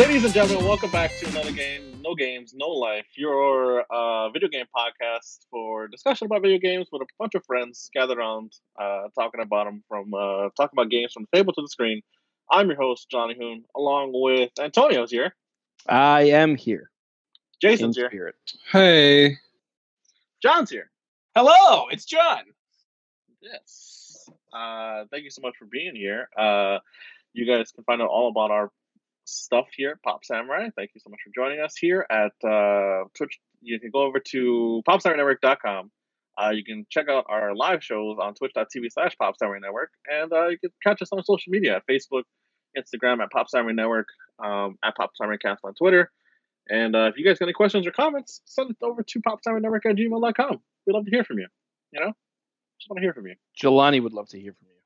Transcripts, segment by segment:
Ladies and gentlemen, welcome back to another game, No Games, No Life, your uh, video game podcast for discussion about video games with a bunch of friends gathered around, uh, talking about them from uh, talking about games from the table to the screen. I'm your host, Johnny Hoon, along with Antonio's here, I am here. in Jason's here, spirit. Hey. John's here. Hello, it's John. Yes. Uh, thank you so much for being here. Uh, you guys can find out all about our stuff here Pop Samurai. Thank you so much for joining us here at uh, Twitch. You can go over to popsamurainetwork.com. Uh, you can check out our live shows on twitch.tv slash Pop Samurai Network. And uh, you can catch us on social media at Facebook, Instagram at Pop Samurai Network, um, at Pop Samurai Cast on Twitter. And uh, if you guys got any questions or comments, send it over to popsamurai at gmail.com. We'd love to hear from you. You know? Just want to hear from you. Jelani would love to hear from you.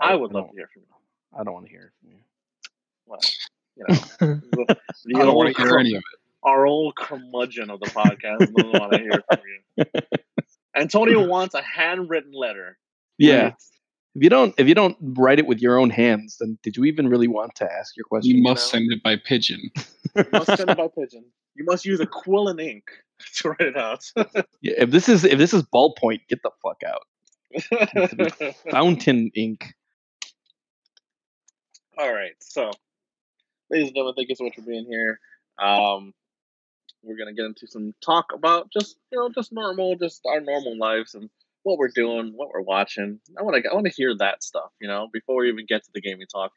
I would love to hear from you. I don't want to hear from you. Well, you know, the, the I don't old want to hear cur- any of it. our old curmudgeon of the podcast doesn't want to hear from you. Antonio wants a handwritten letter. Yeah. Right? If you don't, if you don't write it with your own hands, then did you even really want to ask your question? You must know? send it by pigeon. You must send it by pigeon. You must use a quill and ink to write it out. Yeah, if this is if this is ballpoint, get the fuck out. Fountain ink. All right, so, ladies and gentlemen, thank you so much for being here. Um, we're gonna get into some talk about just you know just normal, just our normal lives and what we're doing, what we're watching. I want to I want to hear that stuff, you know, before we even get to the gaming talk.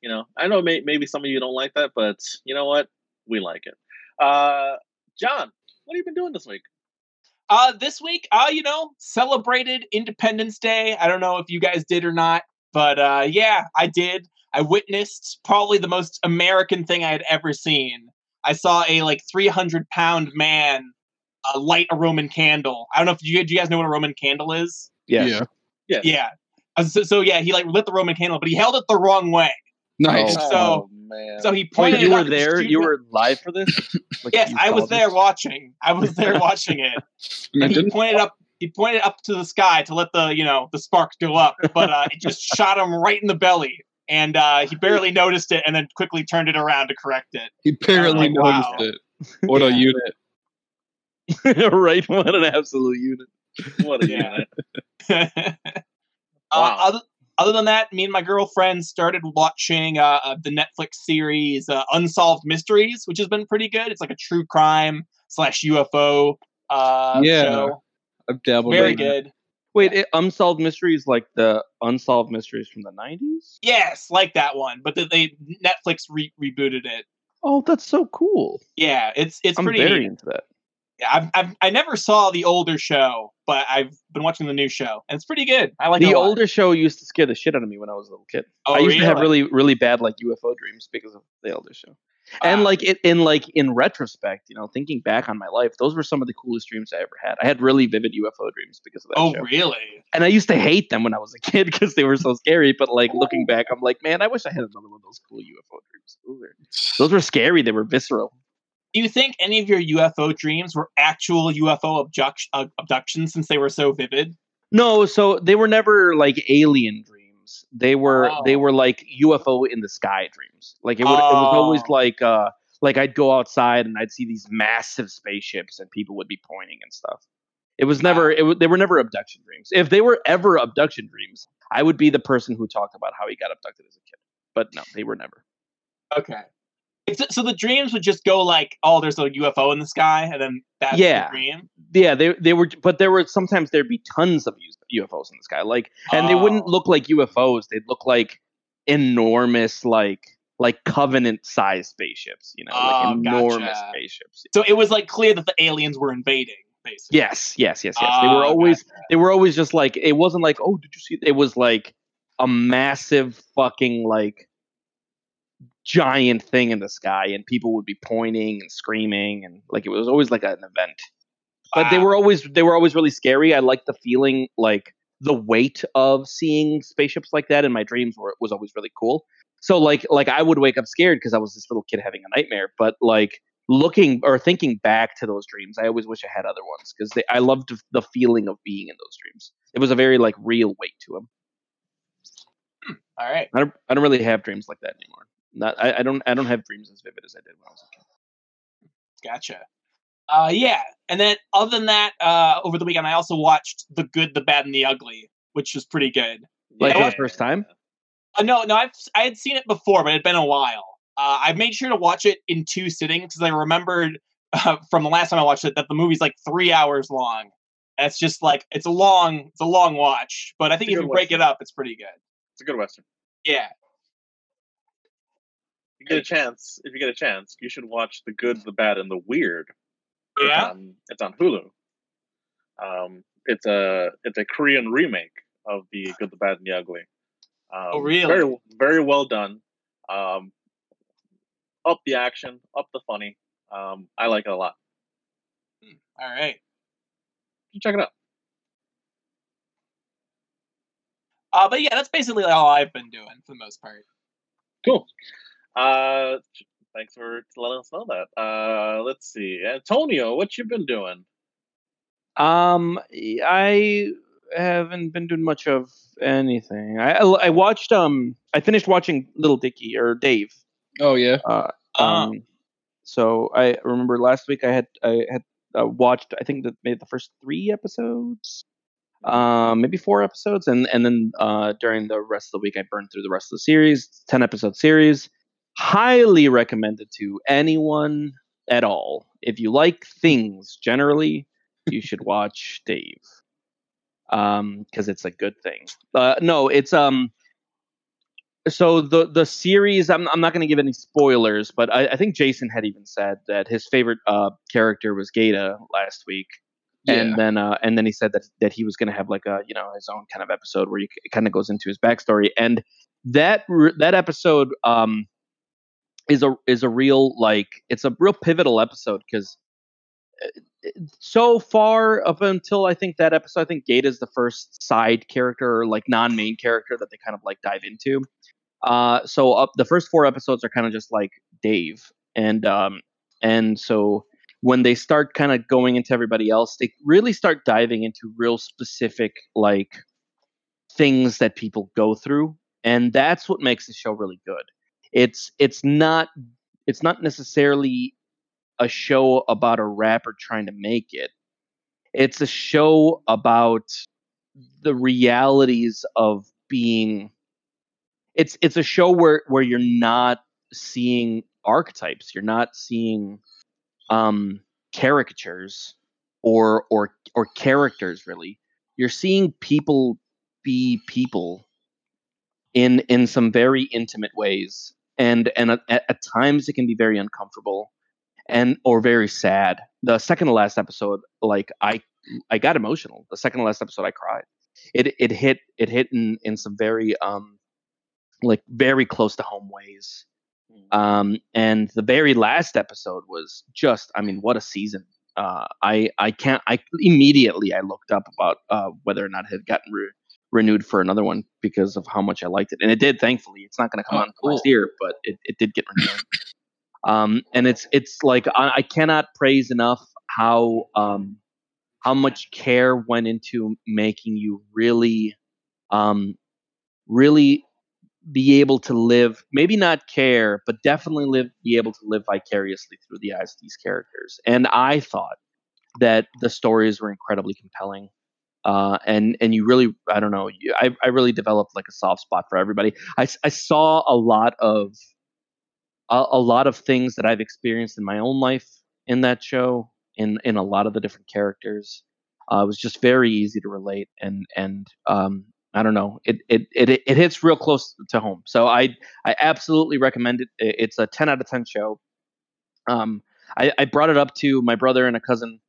You know, I know may, maybe some of you don't like that, but you know what? We like it. Uh, John, what have you been doing this week? Uh, this week, uh, you know, celebrated Independence Day. I don't know if you guys did or not, but uh, yeah, I did. I witnessed probably the most American thing I had ever seen. I saw a like 300 pound man uh, light a Roman candle. I don't know if you, do you guys know what a Roman candle is? Yes. Yeah. Yeah. Uh, So, so yeah, he like lit the Roman candle, but he held it the wrong way. Nice. Oh. So- man, So he Wait, pointed. you were up the there. You were live for this. Like, Yes, I was saw there this? watching. I was there watching it. And he pointed up he pointed up to the sky to let the you know the sparks go up but uh, it just shot him right in the belly and uh, he barely noticed it and then quickly turned it around to correct it He barely wow. noticed it. What a unit. right. What an absolute unit. what a Yeah. unit. uh, Wow. other, other than that me and my girlfriend started watching uh, uh, the netflix series uh, unsolved mysteries which has been pretty good it's like a true crime slash ufo uh, Yeah. show I've dabbled very in it. Wait, it, unsolved mysteries like the unsolved mysteries from the nineties. yes like that one but the, they netflix re- rebooted it Oh, that's so cool. yeah it's it's I'm pretty very neat. into that. Yeah, I've, I've I never saw the older show, but I've been watching the new show, and it's pretty good. I like it the a lot. older show used to scare the shit out of me when I was a little kid. Oh, I used to have really? really, really bad like UFO dreams because of the older show. And like it in like in retrospect, you know, thinking back on my life, those were some of the coolest dreams I ever had. I had really vivid UFO dreams because of that Oh, show. really? And I used to hate them when I was a kid because they were so scary. But like looking back, I'm like, man, I wish I had another one of those cool UFO dreams. Those were, those were scary. They were visceral. Do you think any of your UFO dreams were actual UFO abduction, uh, abductions since they were so vivid? No, so they were never like alien dreams. They were they Oh. were like UFO in the sky dreams. Like it, would, it was always Oh. like uh like I'd go outside and I'd see these massive spaceships and people would be pointing and stuff. It was never it, wa- they were never abduction dreams. If they were ever abduction dreams, I would be the person who talked about how he got abducted as a kid. But no, they were never. Okay. It's, so the dreams would just go like, oh, there's a UFO in the sky, and then that's Yeah. the dream. Yeah, they they were, but there were sometimes there'd be tons of UFOs in the sky, like, and they wouldn't Oh. look like UFOs. They'd look like enormous, like like covenant sized spaceships. You know, like Oh, enormous gotcha. spaceships. So it was like clear that the aliens were invading, basically. Yes, yes, yes, yes. they were Oh, always gotcha. they were always just like it wasn't like oh did you see? It was like a massive fucking like giant thing in the sky, and people would be pointing and screaming, and like it was always like an event. but they were always they were always really scary. I liked the feeling like the weight of seeing spaceships like that in my dreams were, was always really cool. So like like I would wake up scared because I was this little kid having a nightmare. But like looking or thinking back to those dreams, I always wish I had other ones because I loved the feeling of being in those dreams. It was a very like real weight to them. Hmm. All right. I don't I don't really have dreams like that anymore. Not I, I don't I don't have dreams as vivid as I did when I was a kid. Gotcha. Uh, yeah, and then other than that, uh, over the weekend I also watched The Good, the Bad, and the Ugly, which was pretty good. Like for the first time? Uh, no, no, I've I had seen it before, but it had been a while. Uh, I made sure to watch it in two sittings because I remembered uh, from the last time I watched it that the movie's like three hours long. And it's just like it's a long, it's a long watch. But I think if you break it up, it's pretty good. It's a good western. Yeah. You get a chance, if you get a chance, you should watch The Good, the Bad, and the Weird. It's Yeah. on, it's on Hulu. Um, it's a it's a Korean remake of The Good, the Bad, and the Ugly. Um, Oh, really? Very very well done. Um, up the action, up the funny. Um, I like it a lot. All right. You check it out. Uh, but yeah, that's basically all I've been doing for the most part. Cool. Uh, thanks for letting us know that. Uh, let's see, Antonio, what you been doing? Um, I haven't been doing much of anything. I I watched um I finished watching Little Dicky or Dave. Oh yeah. Uh, Uh, um, so I remember last week I had I had uh, watched I think that maybe the first three episodes, um, maybe four episodes, and and then uh, during the rest of the week I burned through the rest of the series, ten episode series. Highly recommended to anyone at all. If you like things generally, you should watch Dave, um, because it's a good thing. Uh, no, it's um so the the series i'm, I'm not going to give any spoilers but I, I think jason had even said that his favorite uh, character was gata last week Yeah. and then uh, and then he said that that he was going to have like a you know his own kind of episode where he kind of goes into his backstory and that that episode um is a is a real like it's a real pivotal episode because so far up until I think that episode, I think Gata is the first side character or like non-main character that they kind of like dive into. Uh, so up the first four episodes are kind of just like Dave, and um, and so when they start kind of going into everybody else, they really start diving into real specific like things that people go through, and that's what makes the show really good. It's it's not it's not necessarily a show about a rapper trying to make it. It's a show about the realities of being it's it's a show where where you're not seeing archetypes, you're not seeing um caricatures or or or characters really. You're seeing people be people in in some very intimate ways and and at, at times it can be very uncomfortable and or very sad. The second to last episode, like I I got emotional. The second to last episode, I cried. It it hit it hit in in some very um like very close to home ways. Um and the very last episode was just I mean what a season. Uh I I can't I immediately I looked up about uh whether or not it had gotten re- renewed for another one because of how much I liked it. And it did thankfully. It's not going to come Oh, out cool. year, but it, it did get renewed um, and it's it's like I, I cannot praise enough how um, how much care went into making you really um, really be able to live maybe not care but definitely live be able to live vicariously through the eyes of these characters and i thought that the stories were incredibly compelling uh, and and you really I don't know I I really developed like a soft spot for everybody. I I saw a lot of a, a lot of things that I've experienced in my own life in that show in in a lot of the different characters. Uh, it was just very easy to relate and and um, I don't know it, it it it hits real close to home. So I I absolutely recommend it. It's a ten out of ten show. Um, I, I brought it up to my brother and a cousin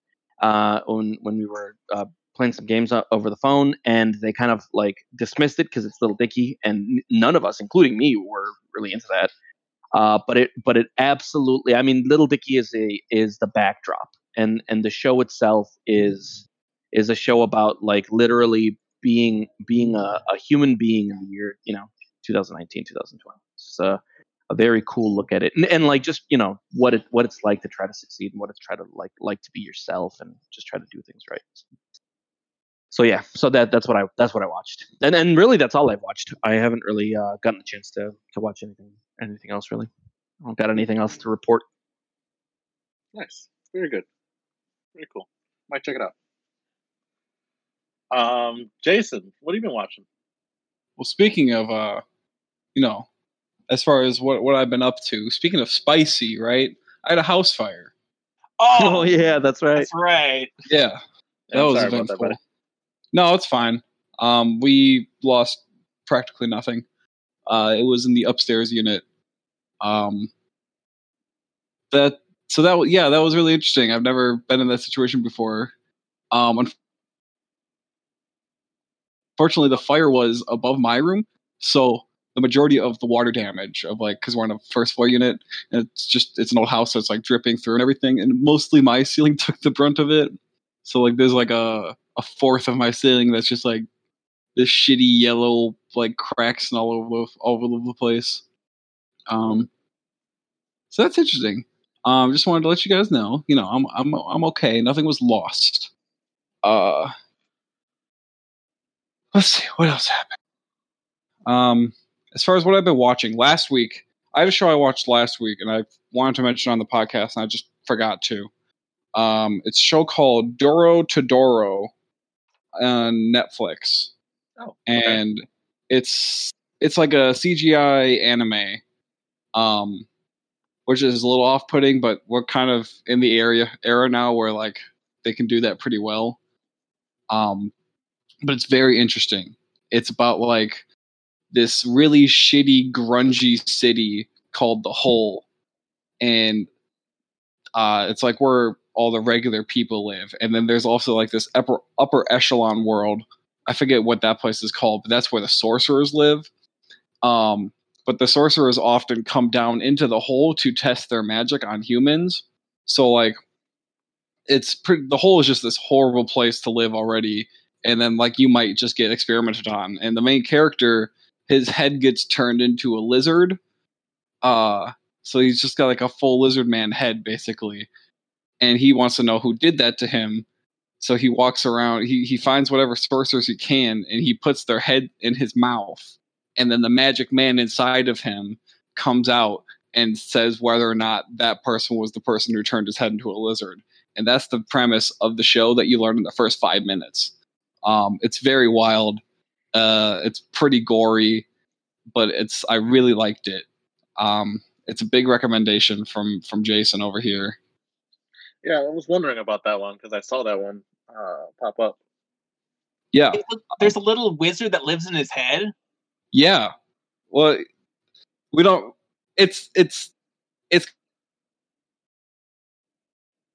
uh, when when we were uh, playing some games over the phone, and they kind of like dismissed it because it's Little Dicky, and none of us, including me, were really into that. Uh, but it but it absolutely, I mean, Little Dicky is a is the backdrop, and and the show itself is is a show about like literally being being a, a human being in the year you know 2019 2020 it's a, a very cool look at it and, and like just you know what it what it's like to try to succeed and what it's try to like like to be yourself and just try to do things right so yeah so that that's what i that's what i watched and and really that's all i've watched i haven't really uh, gotten a chance to to watch anything anything else really. I don't got anything else to report. Nice. Very good. Very cool. Might check it out. Um, Jason, what have you been watching? Well, speaking of, uh, you know, as far as what what I've been up to. Speaking of spicy, right? I had a house fire. Oh, Oh yeah, that's right. that's right. Yeah, that I'm was eventful. that, buddy. No, it's fine. Um, we lost practically nothing. Uh, it was in the upstairs unit. Um, that so that yeah, that was really interesting. I've never been in that situation before. Um, unfortunately, the fire was above my room, so the majority of the water damage of like because we're on a first floor unit and it's just it's an old house so it's like dripping through and everything and mostly my ceiling took the brunt of it so like there's like a a fourth of my ceiling that's just like this shitty yellow like cracks and all over all over the place. Um so that's interesting. Um just wanted to let you guys know you know i'm i'm i'm okay. Nothing was lost. Uh let's see what else happened? Um as far as what I've been watching, last week I had a show I watched last week, and I wanted to mention on the podcast, and I just forgot to. Um, it's a show called Dorohedoro on Netflix, Oh, okay. and it's it's like a CGI anime, um, which is a little off-putting, but we're kind of in the area era now where like they can do that pretty well. Um, but it's very interesting. It's about like this really shitty, grungy city called the Hole, and uh, it's like where all the regular people live. And then there's also like this upper upper echelon world. I forget what that place is called, but that's where the sorcerers live. Um, but the sorcerers often come down into the hole to test their magic on humans. So like, it's pretty. The hole is just this horrible place to live already. And then like you might just get experimented on. And the main character his head gets turned into a lizard. Uh, so he's just got like a full lizard man head basically, and he wants to know who did that to him. So he walks around. He he finds whatever sorcerers he can, and he puts their head in his mouth, and then the magic man inside of him comes out and says whether or not that person was the person who turned his head into a lizard. And that's the premise of the show that you learn in the first five minutes. Um, it's very wild. Uh, it's pretty gory, but it's I really liked it. Um, it's a big recommendation from from Jason over here. Yeah, I was wondering about that one because I saw that one uh, pop up. Yeah, There's a little wizard that lives in his head. yeah. Well, we don't. It's it's it's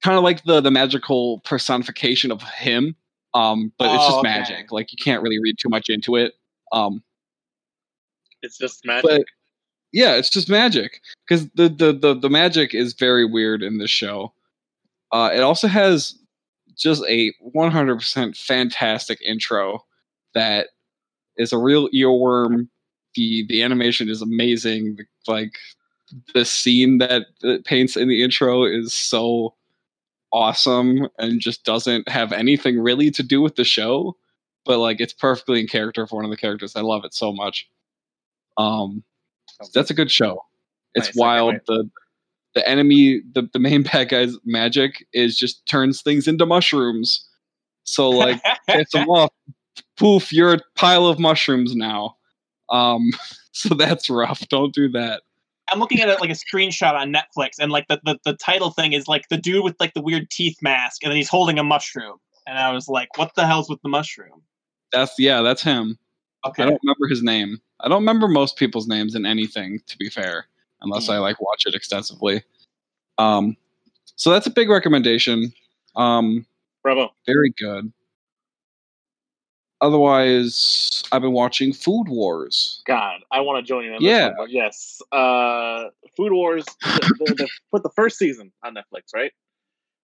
kind of like the the magical personification of him. Um, but it's Oh, just okay. magic. Like you can't really read too much into it. Um, It's just magic. but yeah, it's just magic because the, the the the magic is very weird in this show. Uh, it also has just a 100% fantastic intro that is a real earworm. the The animation is amazing. Like the scene that it paints in the intro is so awesome and just doesn't have anything really to do with the show, but like it's perfectly in character for one of the characters. I love it so much. Um, that's a good show. It's Nice, wild. wait. The the enemy, the, the main bad guy's magic is just turns things into mushrooms. So like hits them off, poof, you're a pile of mushrooms now. Um, so that's rough. Don't do that. I'm looking at it like a screenshot on Netflix, and like the, the the title thing is like the dude with like the weird teeth mask, and then he's holding a mushroom. And I was like, "What the hell's with the mushroom?" That's yeah, that's him. Okay, I don't remember his name. I don't remember most people's names in anything, to be fair, unless Hmm. I like watch it extensively. Um, so that's a big recommendation. Um, Bravo. very good. Otherwise, I've been watching Food Wars. God, I want to join you on Yeah. this one, yes. Uh, Food Wars, the, the, the, put the first season on Netflix, right?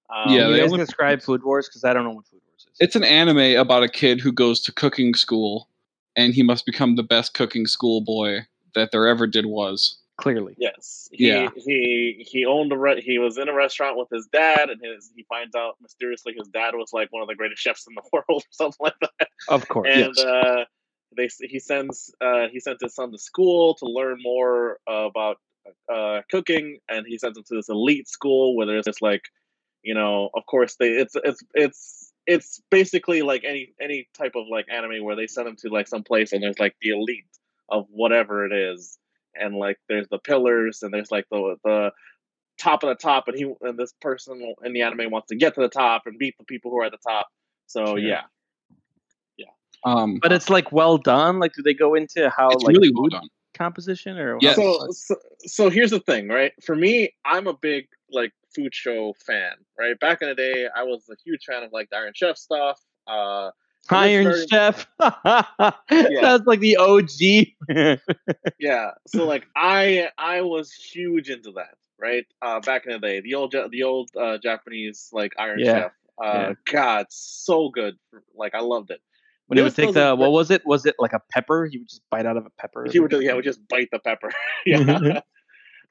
Um, Yeah, they you guys only- describe Food Wars because I don't know what Food Wars is. It's an anime about a kid who goes to cooking school, and he must become the best cooking schoolboy that there ever did was. Clearly, Yes. He, Yeah. He he owned a re- he was in a restaurant with his dad, and his he finds out mysteriously his dad was like one of the greatest chefs in the world, or something like that. of course. and yes. uh, they he sends uh, he sent his son to school to learn more about uh, cooking, and he sends him to this elite school where there's this like, you know, of course they it's it's it's it's basically like any any type of like anime where they send them to like some place and there's like the elite of whatever it is, and like there's the pillars and there's like the the top of the top, and he and this person in the anime wants to get to the top and beat the people who are at the top. So Sure. yeah, Um, But it's like well done. Like, do they go into how it's like really well done. composition or Yes. so, so so here's the thing, right? For me, I'm a big like food show fan, right? Back in the day, I was a huge fan of like the Iron Chef stuff. Uh, Iron Chef? That's like the OG. yeah, so like I I was huge into that, right? Uh, back in the day, the old the old uh, Japanese like Iron Yeah, Chef. Uh, yeah. God, so good. Like I loved it. when he would take the what was it? Was it like a pepper? He would just bite out of a pepper. He would yeah, would just bite the pepper. yeah.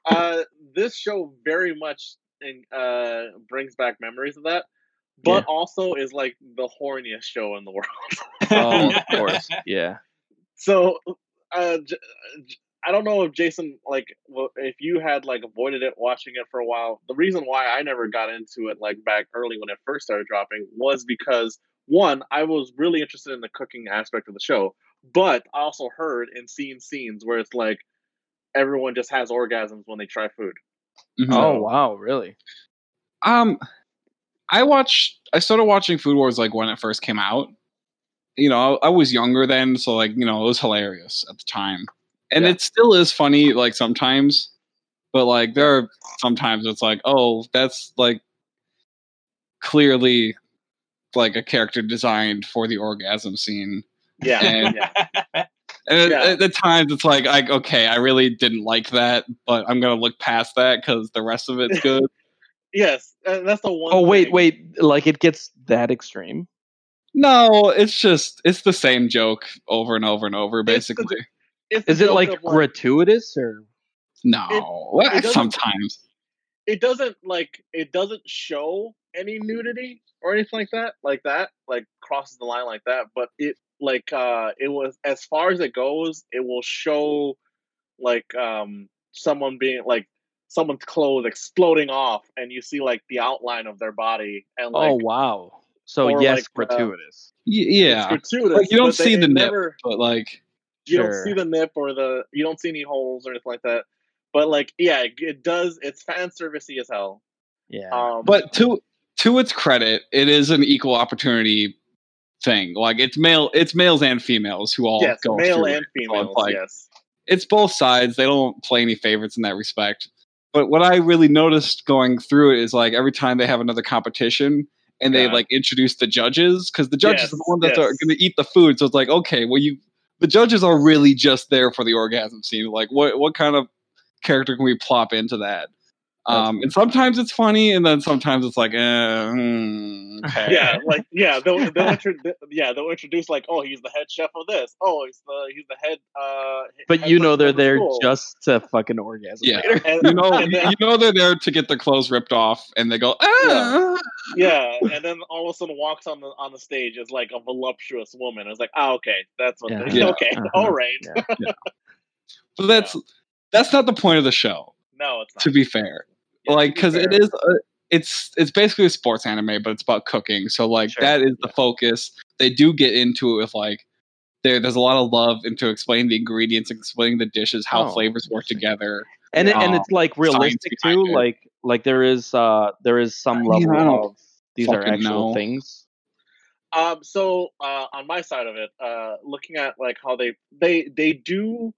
uh, this show very much uh, brings back memories of that, but Yeah. also is like the horniest show in the world. Oh, of course. Yeah. so uh, J- J- I don't know if Jason like if you had like avoided it watching it for a while. The reason why I never got into it like back early when it first started dropping was because one, I was really interested in the cooking aspect of the show, but I also heard and seen scenes where it's like everyone just has orgasms when they try food. Mhm. Oh wow, really? Um, I watched. I started watching Food Wars like when it first came out. You know, I, I was younger then, so like you know, it was hilarious at the time, and Yeah. it still is funny like sometimes. But like there are sometimes it's like, oh, that's like clearly like a character designed for the orgasm scene. Yeah, And- yeah. And Yeah. at, at the times it's like, like, okay, I really didn't like that, but I'm gonna look past that because the rest of it's good. Yes, that's the one. Oh wait, thing. wait. Like it gets that extreme? No, it's just it's the same joke over and over and over, It's the- basically. It's Is it joke like gratuitous or? No, well, it sometimes. it doesn't like it doesn't show any nudity or anything like that like that like crosses the line like that but it like uh it was as far as it goes it will show like um someone being like someone's clothes exploding off and you see like the outline of their body and like oh wow. So or, yes, like, uh, gratuitous. Y- it's yeah, gratuitous Like, you don't see they the nip. but like, you Sure. don't see the nip or the you don't see any holes or anything like that but like yeah it, it does it's fan servicey as hell yeah. um but to to its credit, it is an equal opportunity thing. Like it's male, it's males and females who all yes go male through and it. Females like- yes it's both sides. They don't play any favorites in that respect. But what I really noticed going through it is like every time they have another competition and they like introduce the judges because the judges Yes, are the ones that are going to eat the food. So it's like, okay, well, you the judges are really just there for the orgasm scene. Like, what what kind of character can we plop into that? Um, and sometimes it's funny, and then sometimes it's like, eh, hmm, okay. yeah, like yeah, they'll, they'll intro- yeah they'll introduce like oh he's the head chef of this oh he's the he's the head uh but head you know they're the there school. just to fucking orgasm Yeah. later. and, You know, then, you know they're there to get their clothes ripped off, and they go, ah. yeah and then all of a sudden walks on the on the stage as like a voluptuous woman it's like oh okay that's what Yeah. they- Yeah. okay Uh-huh. all right Yeah. But that's that's not the point of the show. no it's not To be fair, Yeah, like because it is a, it's it's basically a sports anime, but it's about cooking. So like Sure. that is the focus. They do get into it with like there. There's a lot of love into explaining the ingredients, explaining the dishes, how Oh, flavors work together. and it, and Um, it's like realistic too. it. Like like there is uh there is some I level I don't of these are actual know. things. Um, so uh, on my side of it, uh, looking at like how they they they do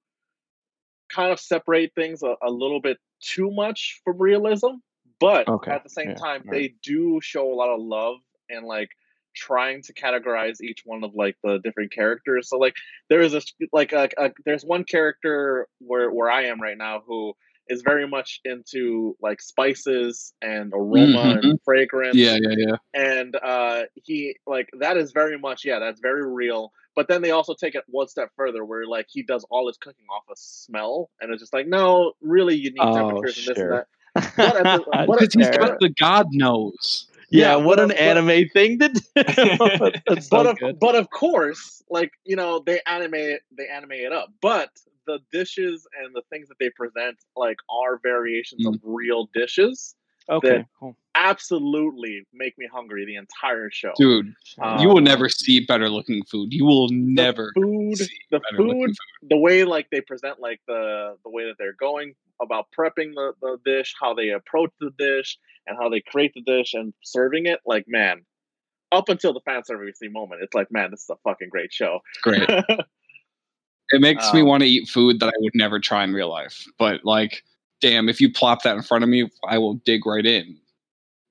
kind of separate things a, a little bit too much from realism, but Okay, at the same yeah, time, right. they do show a lot of love and like trying to categorize each one of like the different characters. So like there is a like a, a there's one character where where I am right now who is very much into like spices and aroma and fragrance Yeah, yeah, yeah. and uh he like that is very much yeah that's very real but then they also take it one step further where like he does all his cooking off of smell and it's just like no really you need Oh, temperatures and this and that What at the- what Because he's Fair. got the God knows. yeah, Yeah, what an but- anime thing to do. That's so but of, good. but of course like you know they animate it they animate it up but the dishes and the things that they present like are variations Mm. of real dishes Okay, cool. absolutely make me hungry the entire show. Dude, Um, you will never see better looking food. You will the never food, see the food, food. the way like they present like the the way that they're going about prepping the, the dish, how they approach the dish, and how they create the dish and serving it. Like man, up until the fan servicey moment, it's like man, this is a fucking great show. Great. It makes me Um, want to eat food that I would never try in real life. But like, damn, if you plop that in front of me, I will dig right in.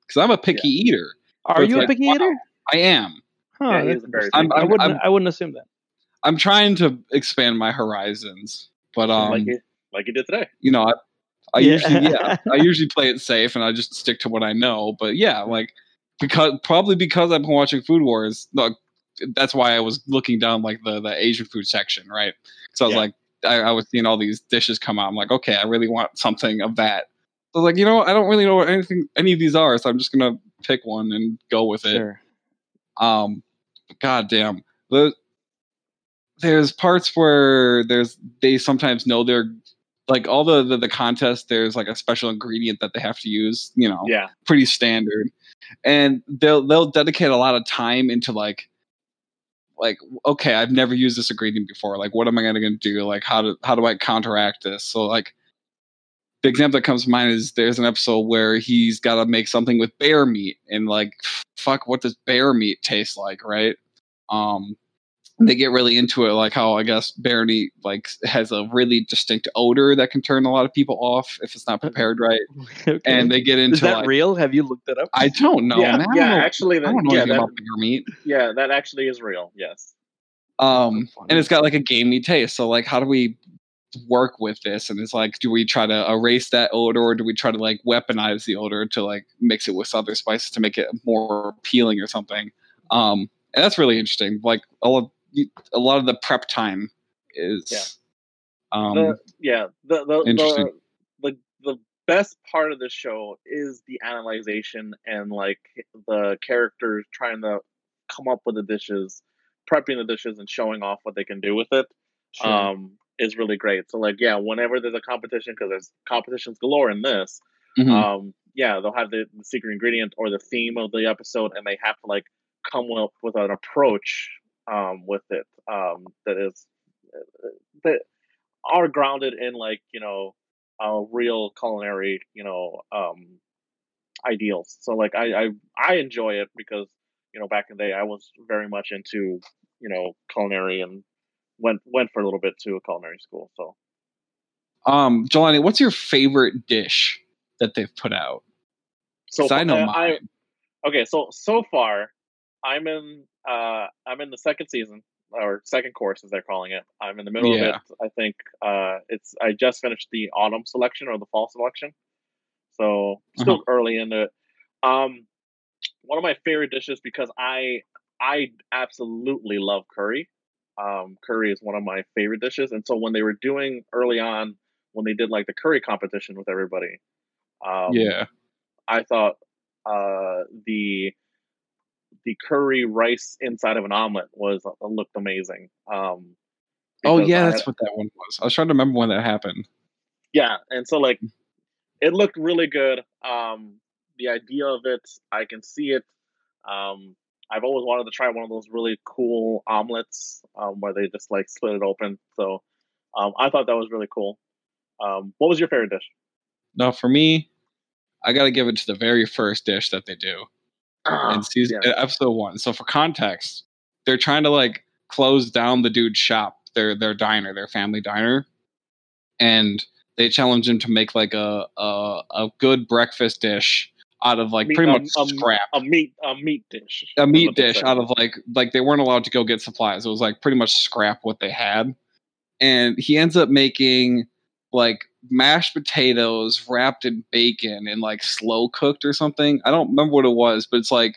Because I'm a picky eater. Are So it's you a like, picky wow. eater? I am. Huh, Yeah, he that's is a very interesting. I'm- I wouldn't. I'm- I wouldn't assume that. I'm trying to expand my horizons, but um, like you, like you did today. you know, I, I Yeah. usually yeah, I usually play it safe and I just stick to what I know. But yeah, like because probably because I've been watching Food Wars, look, that's why I was looking down like the the Asian food section, right? So I was Yeah. like, I, I was seeing all these dishes come out. I'm like, okay, I really want something of that. So I was like, you know. I don't really know what anything any of these are, so I'm just gonna pick one and go with it. Sure. Um, God damn. The, there's parts where there's they sometimes know they're like all the, the the contests. There's like a special ingredient that they have to use. You know, Yeah, pretty standard, and they'll they'll dedicate a lot of time into like like okay, I've never used this ingredient before. Like, what am I gonna, gonna do? Like, how do how do I counteract this? So like. The example that comes to mind is there's an episode where he's got to make something with bear meat, and like, fuck, what does bear meat taste like, right? Um, they get really into it, like how I guess bear meat like has a really distinct odor that can turn a lot of people off if it's not prepared right, Okay. and they get into is that like, real? Have you looked that up? I don't know, yeah, man. I yeah. don't know, Actually, I that, don't know yeah, anything that, about meat. yeah, that actually is real. Yes. Um, and it's got like a gamey taste. So like, how do we work with this? And it's like, do we try to erase that odor, or do we try to like weaponize the odor to like mix it with other spices to make it more appealing or something? Um, and that's really interesting. Like a lot, a lot of the prep time is, um, the, yeah, the the, the the the best part of the show is the analyzation and like the characters trying to come up with the dishes, prepping the dishes and showing off what they can do with it. Sure. Um, is really great. So like, yeah, whenever there's a competition, because there's competitions galore in this, mhm. um yeah they'll have the, the secret ingredient or the theme of the episode and they have to like come up with an approach um with it um that is that are grounded in like you know uh real culinary you know um ideals so like i i, I enjoy it because you know back in the day i was very much into you know culinary and went went for a little bit to a culinary school so um, Jelani, what's your favorite dish that they've put out? So I know uh, mine. okay so so far i'm in uh i'm in the second season or second course as they're calling it. I'm in the middle Yeah. of it i think uh it's i just finished the autumn selection or the fall selection. So still early in it. Um one of my favorite dishes because i i absolutely love curry. Um curry is one of my favorite dishes. And so when they were doing early on when they did like the curry competition with everybody um yeah. I thought uh, the the curry rice inside of an omelet was uh, looked amazing. Um, Oh yeah, that's what that one was. I was trying to remember when that happened. yeah, and so like it looked really good. Um, the idea of it, I can see it. Um, I've always wanted to try one of those really cool omelets um, where they just like split it open. So um, I thought that was really cool. Um, what was your favorite dish? Now, for me, I got to give it to the very first dish that they do in season yeah. episode one. So for context, they're trying to like close down the dude's shop, their their diner, their family diner, and they challenge him to make like a a, a good breakfast dish out of like Meat- pretty um, much um, scrap. a meat a meat dish. a meat dish out of like like they weren't allowed to go get supplies. It was like pretty much scrap what they had. And he ends up making like mashed potatoes wrapped in bacon and like slow cooked or something. I don't remember what it was, but it's like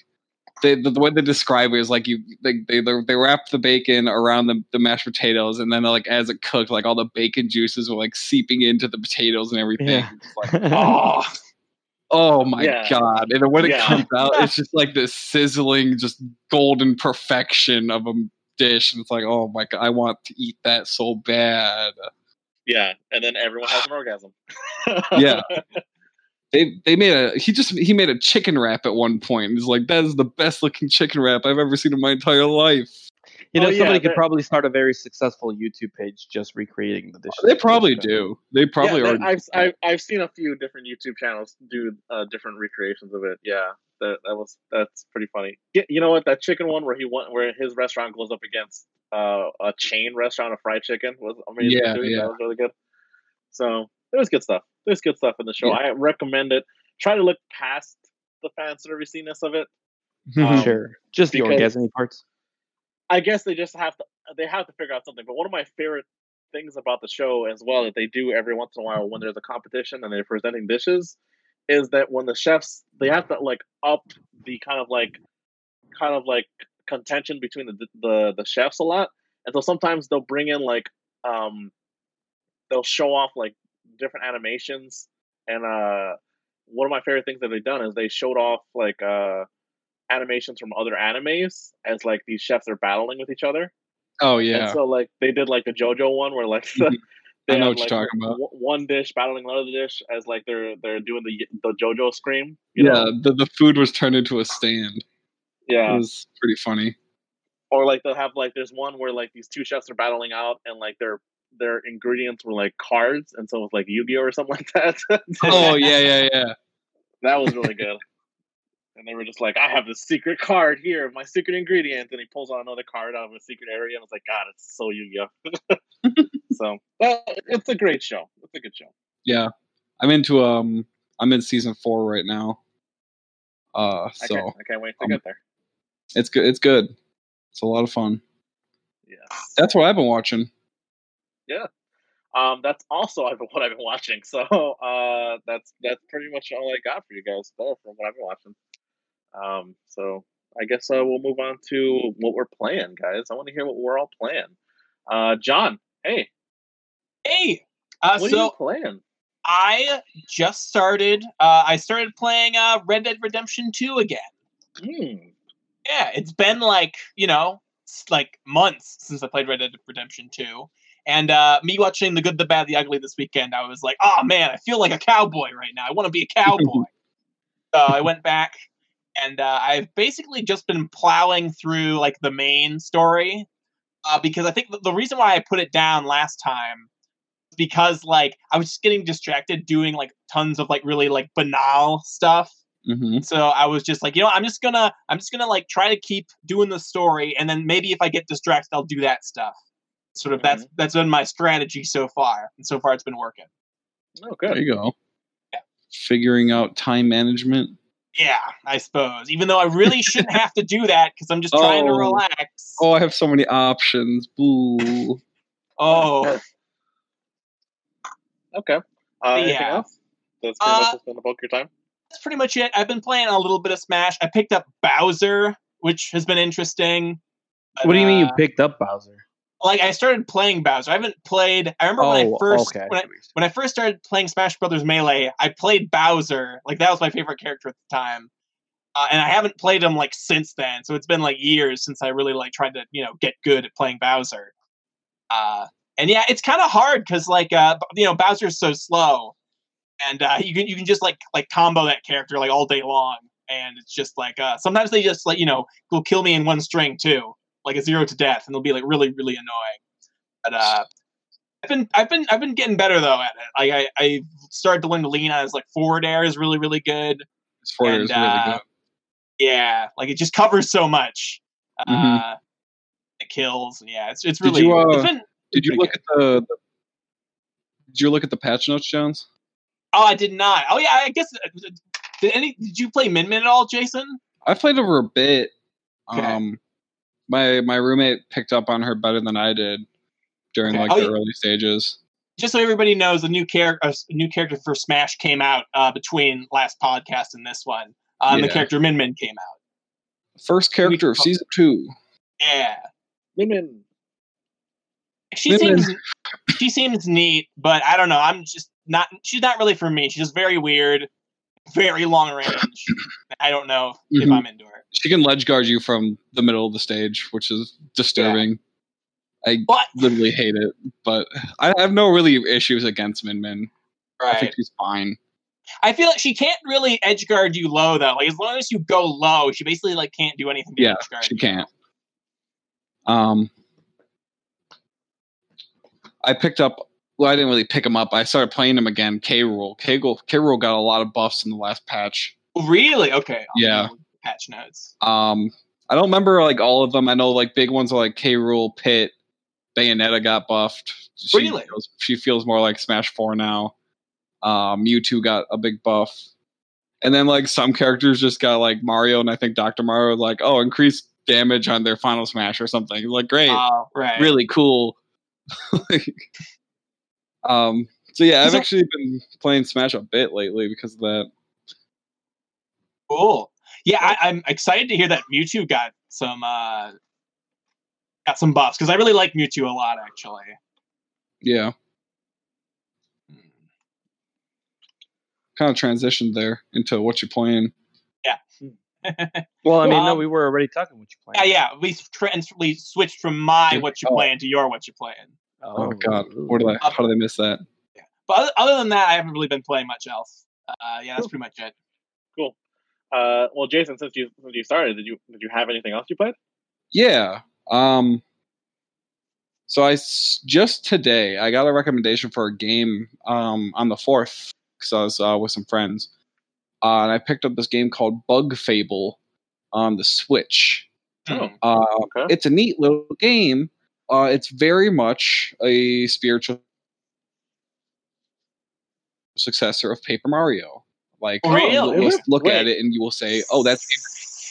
they, the, the way they describe it is like you they they, they wrap the bacon around the, the mashed potatoes and then like as it cooked like all the bacon juices were like seeping into the potatoes and everything. Yeah. It's like, oh, oh my Yeah. god! And then when it Yeah. comes out, it's just like this sizzling, just golden perfection of a dish, and it's like, oh my god, I want to eat that so bad. Yeah, and then everyone has an orgasm. Yeah. They they made a he just he made a chicken wrap at one point. He's like, that is the best looking chicken wrap I've ever seen in my entire life. You know, Oh, yeah, somebody could probably start a very successful YouTube page just recreating the dishes. They probably do. They probably yeah, are. I've, I've I've seen a few different YouTube channels do uh, different recreations of it. Yeah, that that was that's pretty funny. Yeah, you know what? That chicken one where he went where his restaurant goes up against uh, a chain restaurant of fried chicken was amazing. Yeah, too. yeah. that was really good. So it was good stuff. There's good stuff in the show. Yeah. I recommend it. Try to look past the fan serviciness of it. Um, sure. Just the orgasm parts. I guess they just have to they have to figure out something. But one of my favorite things about the show as well that they do every once in a while when there's a competition and they're presenting dishes is that when the chefs they have to like up the kind of like kind of like contention between the the, the chefs a lot. And so sometimes they'll bring in like um they'll show off like different animations and uh one of my favorite things that they've done is they showed off like uh animations from other animes as like these chefs are battling with each other. Oh yeah. And so like they did like the JoJo one where like Mhm. They I know what you're talking about. One dish battling another dish as like they're they're doing the the JoJo scream. you yeah, know? the, the food was turned into a stand. Yeah, it was pretty funny. Or like they'll have like there's one where like these two chefs are battling out and like their their ingredients were like cards and so it was like Yu-Gi-Oh or something like that. Oh yeah, yeah, yeah. that was really good. And they were just like, I have this secret card here, my secret ingredient, and he pulls out another card out of a secret area, and I was like, God, it's so Yu-Gi-Oh. so, well, it's a great show. It's a good show. Yeah. I'm into um I'm in season four right now. Uh I so can't, I can't wait to um, get there. it's good it's good. It's a lot of fun. Yeah, That's what I've been watching. Yeah, um, that's also what I've been watching. So, uh, that's that's pretty much all I got for you guys there from what I've been watching. Um, so I guess uh, we'll move on to what we're playing, guys. I want to hear what we're all playing. Uh, John, hey, Hey, uh, what are you so playing? I just started. Uh, I started playing uh, Red Dead Redemption 2 again. Hmm. Yeah, it's been like you know, like months since I played Red Dead Redemption 2. And uh, me watching The Good, the Bad, the Ugly this weekend, I was like, oh man, I feel like a cowboy right now. I want to be a cowboy. so I went back, and uh, I've basically just been plowing through like the main story, uh, because I think the, the reason why I put it down last time because like I was just getting distracted doing like tons of like really like banal stuff. hmm So I was just like, you know, I'm just gonna, I'm just gonna like try to keep doing the story, and then maybe if I get distracted, I'll do that stuff. Sort of that's that's been my strategy so far, and so far it's been working. Oh, There you go. Yeah. Figuring out time management. Yeah, I suppose. Even though I really shouldn't have to do that because I'm just trying to Oh. relax. Oh, I have so many options. Boo. Oh, Okay. Uh, anything Yeah. else? That's pretty Uh, much just gonna book your time. that's pretty much it. I've been playing a little bit of Smash. I picked up Bowser, which has been interesting. but, What do you mean you uh, picked up Bowser? like I started playing Bowser. I haven't played. I remember when I first Oh, okay. when I, when I first started playing Smash Brothers Melee, I played Bowser. Like that was my favorite character at the time, uh, and I haven't played him like since then. So it's been like years since I really like tried to you know get good at playing Bowser. Uh, and yeah, it's kind of hard because like uh, you know Bowser's so slow, and uh, you can you can just like like combo that character like all day long, and it's just like uh, sometimes they just like you know will kill me in one string too, like a zero to death, and they'll be like really really annoying. But uh, I've been I've been I've been getting better though at it. Like I I started to learn to lean on his like forward air is really really good. This forward And, is really uh, good. Yeah, like it just covers so much. Uh, Mhm. It kills. And yeah, it's it's Did really. you, uh, it's been, Did you pretty look at the, the? Did you look at the patch notes, Jones? oh, I did not. Oh yeah, I guess. uh, Did any? Did you play Min Min at all, Jason? I played over a bit. Okay. Um, my my roommate picked up on her better than I did during Okay. like Oh, the yeah. early stages. Just so everybody knows, a new character, a new character for Smash came out uh, between last podcast and this one. Uh, and the character Min Min came out. First character of season two. Yeah, Women. She Min. seems she seems neat, but I don't know. I'm just not. She's not really for me. She's just very weird, very long range. I don't know if Mhm. I'm into her. She can ledge guard you from the middle of the stage, which is disturbing. I But literally hate it, but I have no really issues against Min Min. I think she's fine. I feel like she can't really edge guard you low though. Like as long as you go low, she basically like can't do anything. To Yeah, edge guard she you. can't. Um, I picked up. Well, I didn't really pick him up. I started playing him again. K Rool. K Rool got a lot of buffs in the last patch. Really? Okay. I'll Yeah. Patch notes. Um, I don't remember like all of them. I know like big ones are like K Rool, Pit, Bayonetta got buffed. She Really? Feels, she feels more like Smash Four now. Um, Mewtwo got a big buff, and then like some characters just got like Mario and I think Doctor Mario like oh increased damage on their final smash or something. Like great, Oh, right. really cool. Like, um. So yeah, I've actually been playing Smash a bit lately because of that. Cool. Yeah, I, I'm excited to hear that Mewtwo got some uh got some buffs because I really like Mewtwo a lot actually. Yeah, kind of transitioned there into what you're playing. Well, I mean, no, Um, we were already talking what you playing. yeah. We trans- we switched from my what you Oh. playing to your what you playing. Oh, God, what did I? How did I miss that? Yeah. But other, other than that, I haven't really been playing much else. Uh, yeah, that's pretty much it. Cool. Uh, well, Jason, since you since you started, did you did you have anything else you played? Yeah. Um. So I just today I got a recommendation for a game um on the fourth because I was uh, with some friends, uh, and I picked up this game called Bug Fable on the Switch. Oh, Uh, okay. it's a neat little game. Uh, it's very much a spiritual successor of Paper Mario. Like Really? you'll, you'll Is it? look at it and you will say, "Oh, that's Paper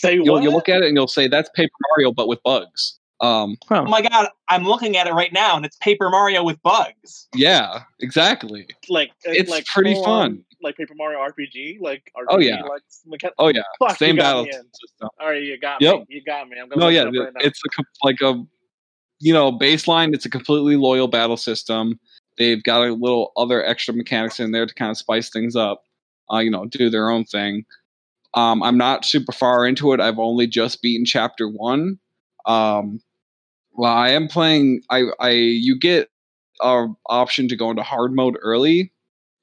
Say you'll, what? you'll look at it and you'll say that's Paper Mario, but with bugs. Um, Oh my god, I'm looking at it right now, and it's Paper Mario with bugs. yeah, exactly. like It's like pretty fun. on, like Paper Mario RPG, like RPG, Oh, yeah. like mechan- Oh yeah, Fuck, same battle system. All right, you got Yep. me. You got me. I'm gonna No, yeah, it right it's a, like a you know baseline. It's a completely loyal battle system. They've got a little other extra mechanics in there to kind of spice things up. Uh, you know, do their own thing. Um, I'm not super far into it. I've only just beaten chapter one. Um, well, I am playing. I, I you get a option to go into hard mode early,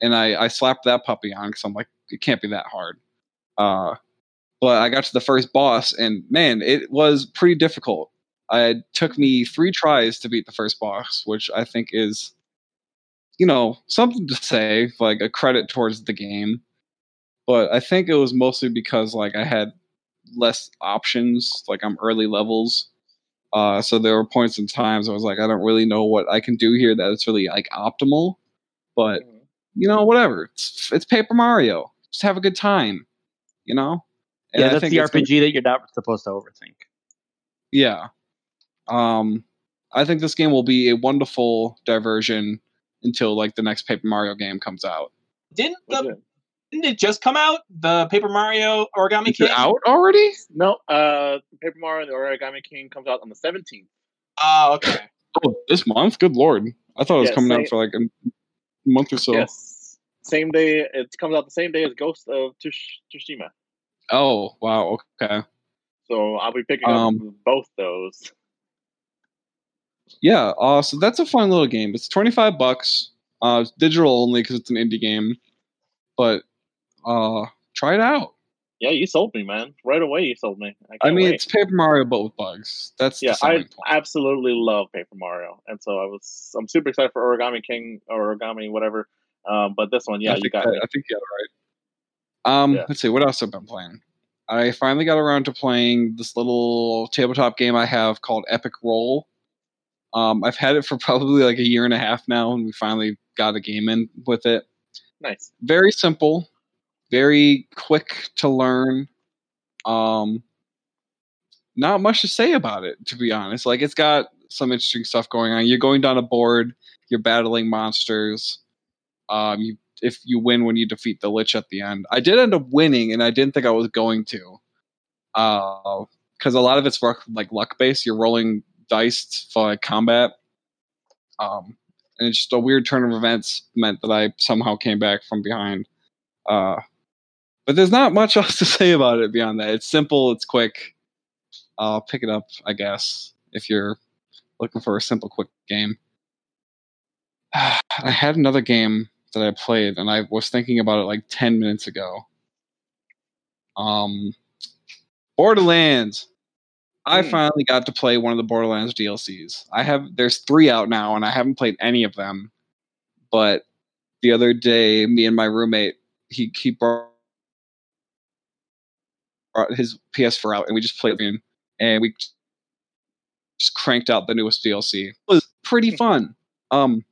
and I I slapped that puppy on because I'm like it can't be that hard. Uh, but I got to the first boss, and man, it was pretty difficult. It took me three tries to beat the first boss, which I think is, you know, something to say, like a credit towards the game. But I think it was mostly because like I had less options, like I'm early levels. Uh, so there were points in times I was like, I don't really know what I can do here that it's really like optimal. But Mhm. you know, whatever. It's it's Paper Mario. Just have a good time. You know. And yeah, I that's think the it's gonna- RPG that you're not supposed to overthink. yeah. Um, I think this game will be a wonderful diversion until like the next Paper Mario game comes out. Didn't the it? Didn't it just come out? The Paper Mario Origami Is King. it out already? No, uh, Paper Mario and the Origami King comes out on the 17th. Oh, okay. Oh, this month? Good lord! I thought it was Yeah, coming same- out for like a month or so. Yes. Same day. It comes out the same day as Ghost of Tush- Tsushima. Oh wow. Okay. So I'll be picking Um, up both those. Yeah. Uh, so that's a fun little game. It's twenty five bucks. Uh, digital only because it's an indie game. But uh, try it out. Yeah, you sold me, man. Right away, you sold me. I, I mean, wait. it's Paper Mario but with bugs. That's yeah, I point. absolutely love Paper Mario, and so I was I'm super excited for Origami King or Origami whatever. Um, but this one, yeah, I you got that-. I think you got it right. Um, Yeah. let's see what else I've been playing. I finally got around to playing this little tabletop game I have called Epic Roll. Um, I've had it for probably like a year and a half now, and we finally got a game in with it. Nice. Very simple, very quick to learn. Um, not much to say about it, to be honest. Like it's got some interesting stuff going on. You're going down a board, you're battling monsters. Um, you if you win when you defeat the lich at the end. I did end up winning, and I didn't think I was going to, because a lot of it's like luck based. You're rolling dice for like combat, um, and it's just a weird turn of events meant that I somehow came back from behind. Uh, but there's not much else to say about it beyond that. It's simple, it's quick. I'll pick it up, I guess, if you're looking for a simple, quick game. I had another game that I played, and I was thinking about it like ten minutes ago. Um, Borderlands. I Hmm. finally got to play one of the Borderlands DLCs. I have there's three out now, and I haven't played any of them. But the other day, me and my roommate, he he brought his PS4 out, and we just played the game, and we just cranked out the newest DLC. It was pretty fun. Um,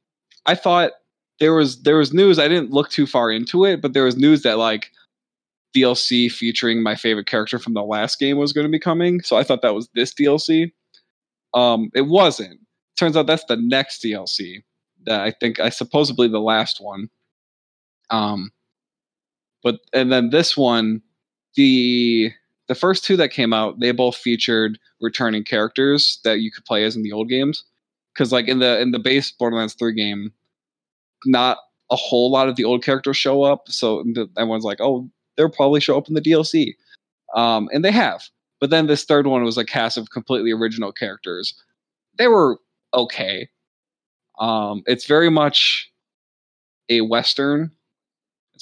I thought there was there was news. I didn't look too far into it, but there was news that like DLC featuring my favorite character from the last game was going to be coming. So I thought that was this DLC. Um, it wasn't. Turns out that's the next DLC that I think I supposedly the last one. Um, but and then this one, the the first two that came out, they both featured returning characters that you could play as in the old games. Because like in the in the base Borderlands three game, not a whole lot of the old characters show up. So everyone's like, oh, they'll probably show up in the DLC. Um, and they have. But then this third one was a cast of completely original characters. They were okay. Um, it's very much a western.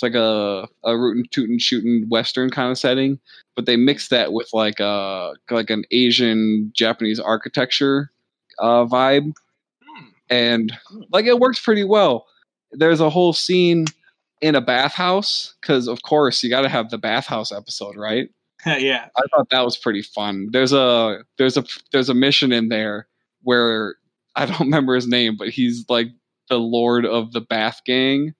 It's like a a rootin' tootin' shooting western kind of setting, but they mix that with like a like an Asian Japanese architecture uh, vibe, Hmm. and like it works pretty well. There's a whole scene in a bathhouse because of course you got to have the bathhouse episode, right? yeah. I thought that was pretty fun. There's a there's a there's a mission in there where I don't remember his name, but he's like the lord of the bath gang,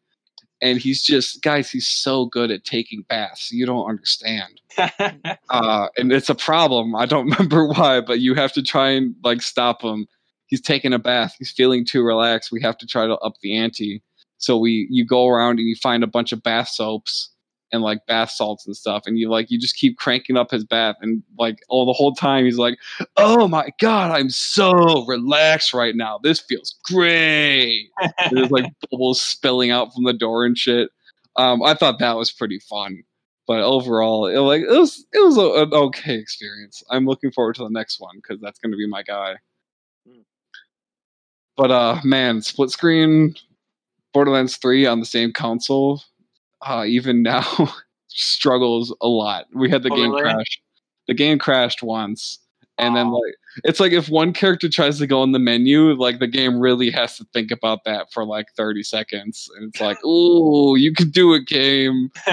and he's just guys. He's so good at taking baths. You don't understand. Uh, and it's a problem. I don't remember why, but you have to try and like stop him. He's taking a bath. He's feeling too relaxed. We have to try to up the ante. So we you go around and you find a bunch of bath soaps and like bath salts and stuff, and you like you just keep cranking up his bath, and like all the whole time he's like, "Oh my god, I'm so relaxed right now. This feels great." There's like bubbles spilling out from the door and shit. Um, I thought that was pretty fun, but overall, it, like it was it was a, an okay experience. I'm looking forward to the next one because that's going to be my guy. Hmm. But uh, man, split screen Borderlands 3 on the same console, uh, even now struggles a lot. We had the Oh, game really? crash. The game crashed once, and then Oh. like it's like if one character tries to go in the menu, like the game really has to think about that for like 30 seconds, and it's like, ooh, you can do it, game.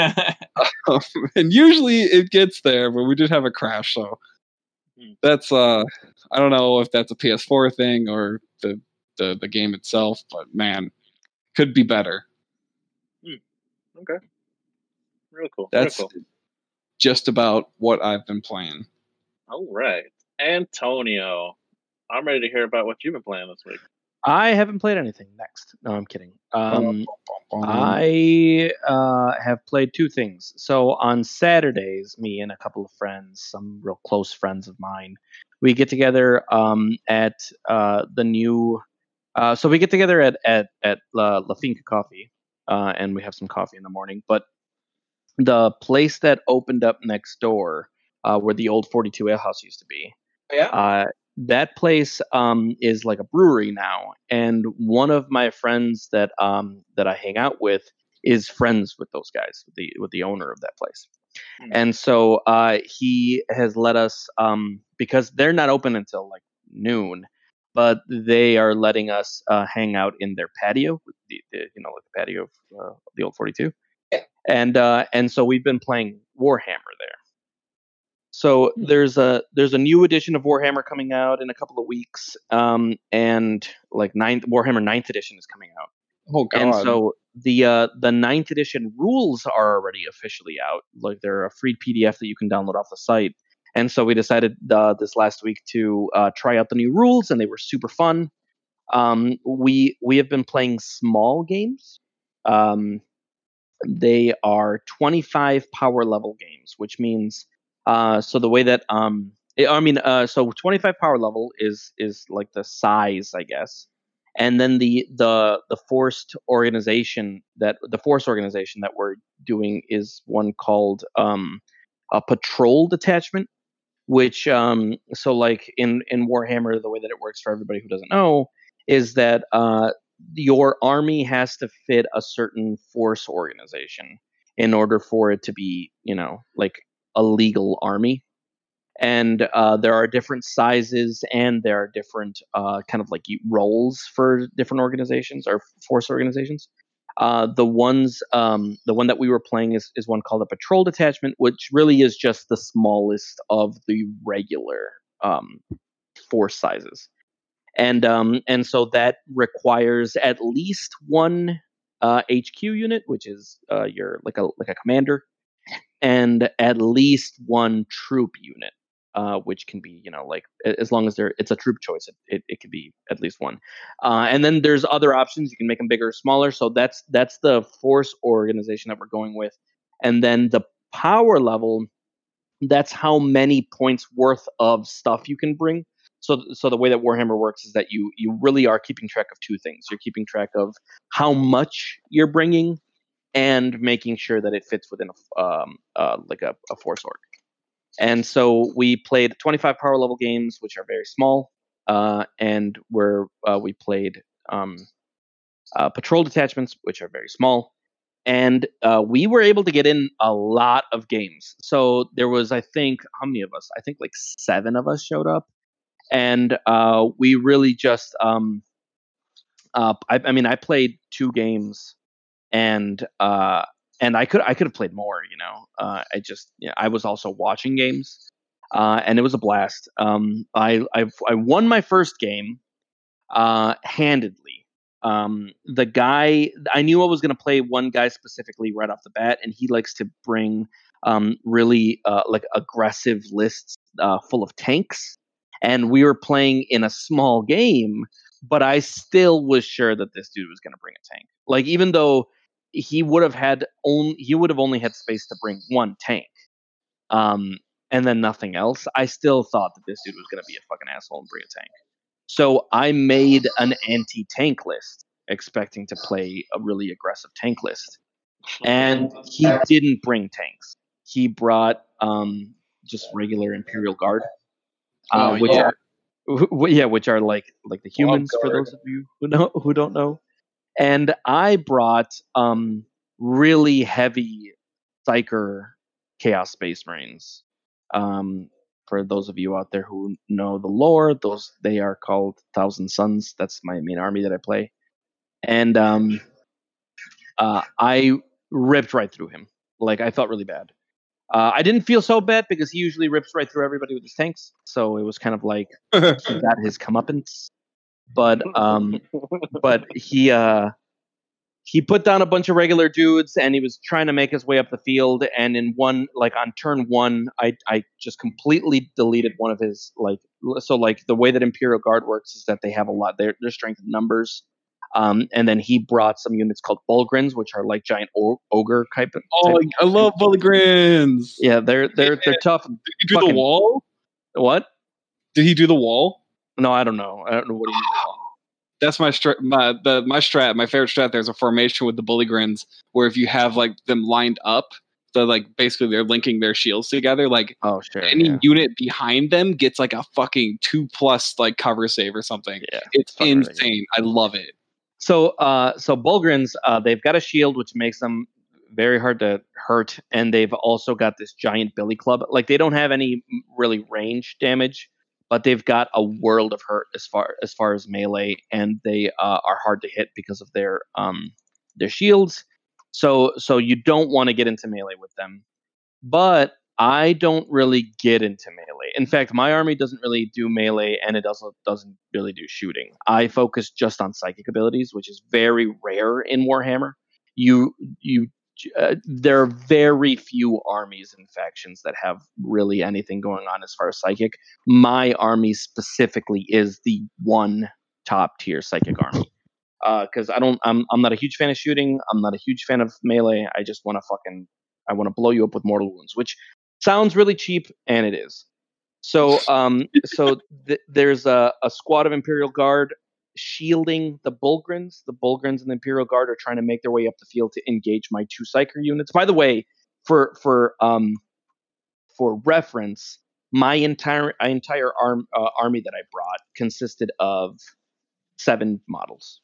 and usually it gets there, but we did have a crash, so Hmm. that's uh, I don't know if that's a PS4 thing or the the the game itself, but man, could be better. Okay. Real cool. That's Real cool. just about what I've been playing. All right. Antonio, I'm ready to hear about what you've been playing this week. I haven't played anything. Next, no, I'm kidding. Um, I uh, have played two things. So on Saturdays, me and a couple of friends, some real close friends of mine, we get together um, at uh, the new. Uh, so we get together at at at La, La Finca Coffee, uh, and we have some coffee in the morning. But the place that opened up next door, uh, where the old 42 Ale House used to be, yeah. uh, that place um, is like a brewery now, and one of my friends that um, that I hang out with is friends with those guys, with the with the owner of that place. Hmm. And so uh, he has let us um, because they're not open until like noon, but they are letting us uh, hang out in their patio, the, the you know like the patio of uh, the old forty two. Yeah. And uh, and so we've been playing Warhammer there. So there's a there's a new edition of Warhammer coming out in a couple of weeks, um, and like ninth Warhammer Ninth edition is coming out, oh god, and so the uh, the ninth edition rules are already officially out. Like they're a free PDF that you can download off the site, and so we decided uh, this last week to uh, try out the new rules, and they were super fun. Um, we we have been playing small games. Um, they are 25 power level games, which means uh, so the way that um, I- I mean, uh, so 25 power level is is like the size, I guess, and then the the the forced organization that the force organization that we're doing is one called um, a patrol detachment, which um so like in in Warhammer the way that it works for everybody who doesn't know is that uh your army has to fit a certain force organization in order for it to be, you know, like a legal army. And uh, there are different sizes and there are different uh, kind of like roles for different organizations or force organizations. Uh, the ones, um, the one that we were playing is, is one called a patrol detachment, which really is just the smallest of the regular um, force sizes, and um, and so that requires at least one uh, HQ unit, which is uh, your like a like a commander, and at least one troop unit uh, which can be you know like as long as they're it's a troop choice it, it, it could be at least one. Uh, and then there's other options you can make them bigger or smaller so that's that's the force organization that we're going with. And then the power level that's how many points worth of stuff you can bring. So so the way that warhammer works is that you you really are keeping track of two things. You're keeping track of how much you're bringing and making sure that it fits within a um, uh, like a, a force org and so we played 25 power level games, which are very small, uh, and where uh, we played um, uh, patrol detachments, which are very small. And uh, we were able to get in a lot of games. So there was, I think, how many of us? I think like seven of us showed up, and uh, we really just. Um, uh, I, I mean, I played two games, and and I could I could have played more. You know, uh, I just I was also watching games, uh, and it was a blast. Um, I I've, I won my first game uh, handedly. Um, the guy I knew I was going to play one guy specifically right off the bat, and he likes to bring um, really uh, like aggressive lists uh, full of tanks. And we were playing in a small game, but I still was sure that this dude was going to bring a tank. Like even though he would have had only he would have only had space to bring one tank, um, and then nothing else. I still thought that this dude was going to be a fucking asshole and bring a tank. So I made an anti-tank list, expecting to play a really aggressive tank list, and he didn't bring tanks. He brought um, just regular Imperial Guard, uh, oh, which yeah. are yeah, which are like like the humans for those of you who know who don't know and I brought um, really heavy Psyker Chaos Space Marines. Um, for those of you out there who know the lore, those they are called Thousand Sons. That's my main army that I play, and um, uh, I ripped right through him. Like I felt really bad. Uh, I didn't feel so bad because he usually rips right through everybody with his tanks, so it was kind of like he got his comeuppance but um, but he uh, he put down a bunch of regular dudes and he was trying to make his way up the field. And in one, like on turn one, I I just completely deleted one of his like so like the way that Imperial Guard works is that they have a lot their their strength in numbers. Um, and then he brought some units called Bullgryns, which are like giant o- ogre type. Of, oh, type I love Bullgryns. Yeah, they're they're they're tough. Did he do Fucking, the wall? What? Did he do the wall? No, I don't know. I don't know what you mean that's my strat. My the my strat. My favorite strat. There's a formation with the Bullgryns where if you have like them lined up, the like basically they're linking their shields together. Like oh sure, any yeah. unit behind them gets like a fucking two plus like cover save or something. Yeah, it's insane. I love it. So uh, so Bullgryns, uh, they've got a shield which makes them very hard to hurt, and they've also got this giant billy club. Like they don't have any really range damage but they've got a world of hurt as far as far as melee, and they uh, are hard to hit because of their um, their shields. So so you don't want to get into melee with them. But I don't really get into melee. In fact, my army doesn't really do melee, and it also doesn't really do shooting. I focus just on psychic abilities, which is very rare in Warhammer. You you uh, there are very few armies and factions that have really anything going on as far as psychic. My army specifically is the one top tier psychic army because uh, I don't. I'm I'm not a huge fan of shooting. I'm not a huge fan of melee. I just want to fucking I want to blow you up with mortal wounds, which sounds really cheap, and it is. So um so th- there's a, a squad of Imperial Guard shielding the Bullgryns. The Bullgryns and the Imperial Guard are trying to make their way up the field to engage my two Psyker units. By the way, for for um for reference, my entire my entire arm uh, army that I brought consisted of seven models.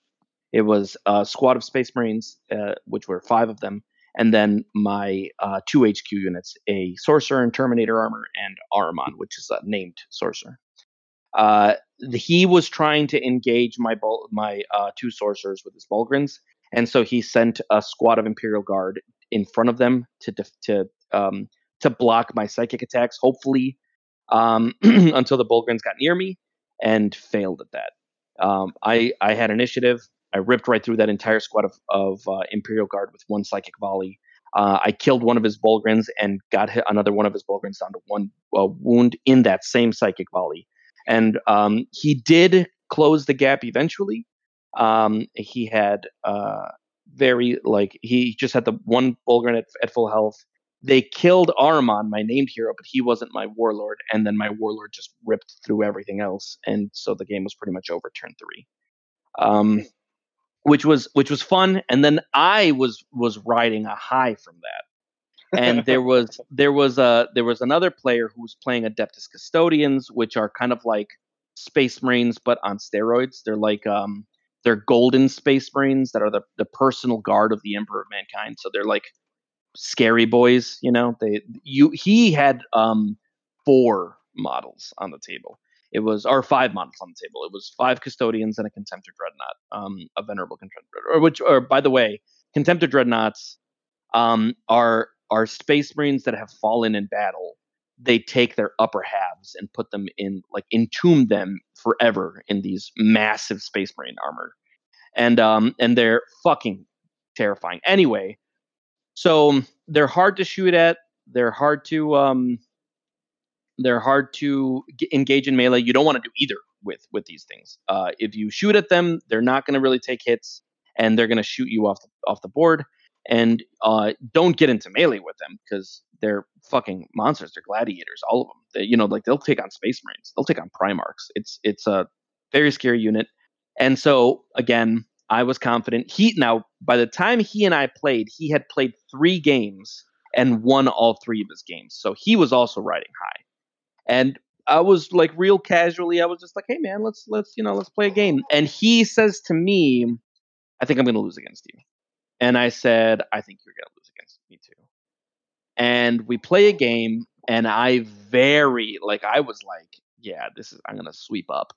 It was a squad of Space Marines, uh, which were five of them, and then my uh, two HQ units: a Sorcerer and Terminator armor, and Ahriman, which is a named Sorcerer. Uh, he was trying to engage my my uh, two sorcerers with his Bullgryns, and so he sent a squad of Imperial Guard in front of them to def- to um, to block my psychic attacks. Hopefully, um, until the Bullgryns got near me, and failed at that. Um, I I had initiative. I ripped right through that entire squad of, of uh, Imperial Guard with one psychic volley. Uh, I killed one of his Bullgryns and got another one of his Bullgryns down to one uh, wound in that same psychic volley. And um, he did close the gap eventually. Um, he had uh, very like he just had the one Bullgryn at, at full health. They killed Ahriman, my named hero, but he wasn't my warlord. And then my warlord just ripped through everything else, and so the game was pretty much over turn three. Um, which was which was fun. And then I was was riding a high from that. And there was there was a there was another player who was playing Adeptus Custodians, which are kind of like Space Marines but on steroids. They're like um they're golden Space Marines that are the the personal guard of the Emperor of Mankind. So they're like scary boys, you know. They you he had um four models on the table. It was or five models on the table. It was five custodians and a contemptor dreadnought, um, a venerable contemptor. Or which, or by the way, contemptor dreadnoughts um, are are space marines that have fallen in battle. They take their upper halves and put them in, like, entomb them forever in these massive space marine armor, and um, and they're fucking terrifying. Anyway, so they're hard to shoot at. They're hard to um, they're hard to g- engage in melee. You don't want to do either with with these things. Uh, if you shoot at them, they're not going to really take hits, and they're going to shoot you off the, off the board. And uh, don't get into melee with them because they're fucking monsters. They're gladiators, all of them. They, you know, like they'll take on space marines. They'll take on primarchs. It's it's a very scary unit. And so again, I was confident. He now by the time he and I played, he had played three games and won all three of his games. So he was also riding high. And I was like real casually, I was just like, "Hey man, let's let's you know let's play a game." And he says to me, "I think I'm to lose against you." And I said, "I think you're going to lose against me too." And we play a game, and I very like I was like, "Yeah, this is I'm going to sweep up."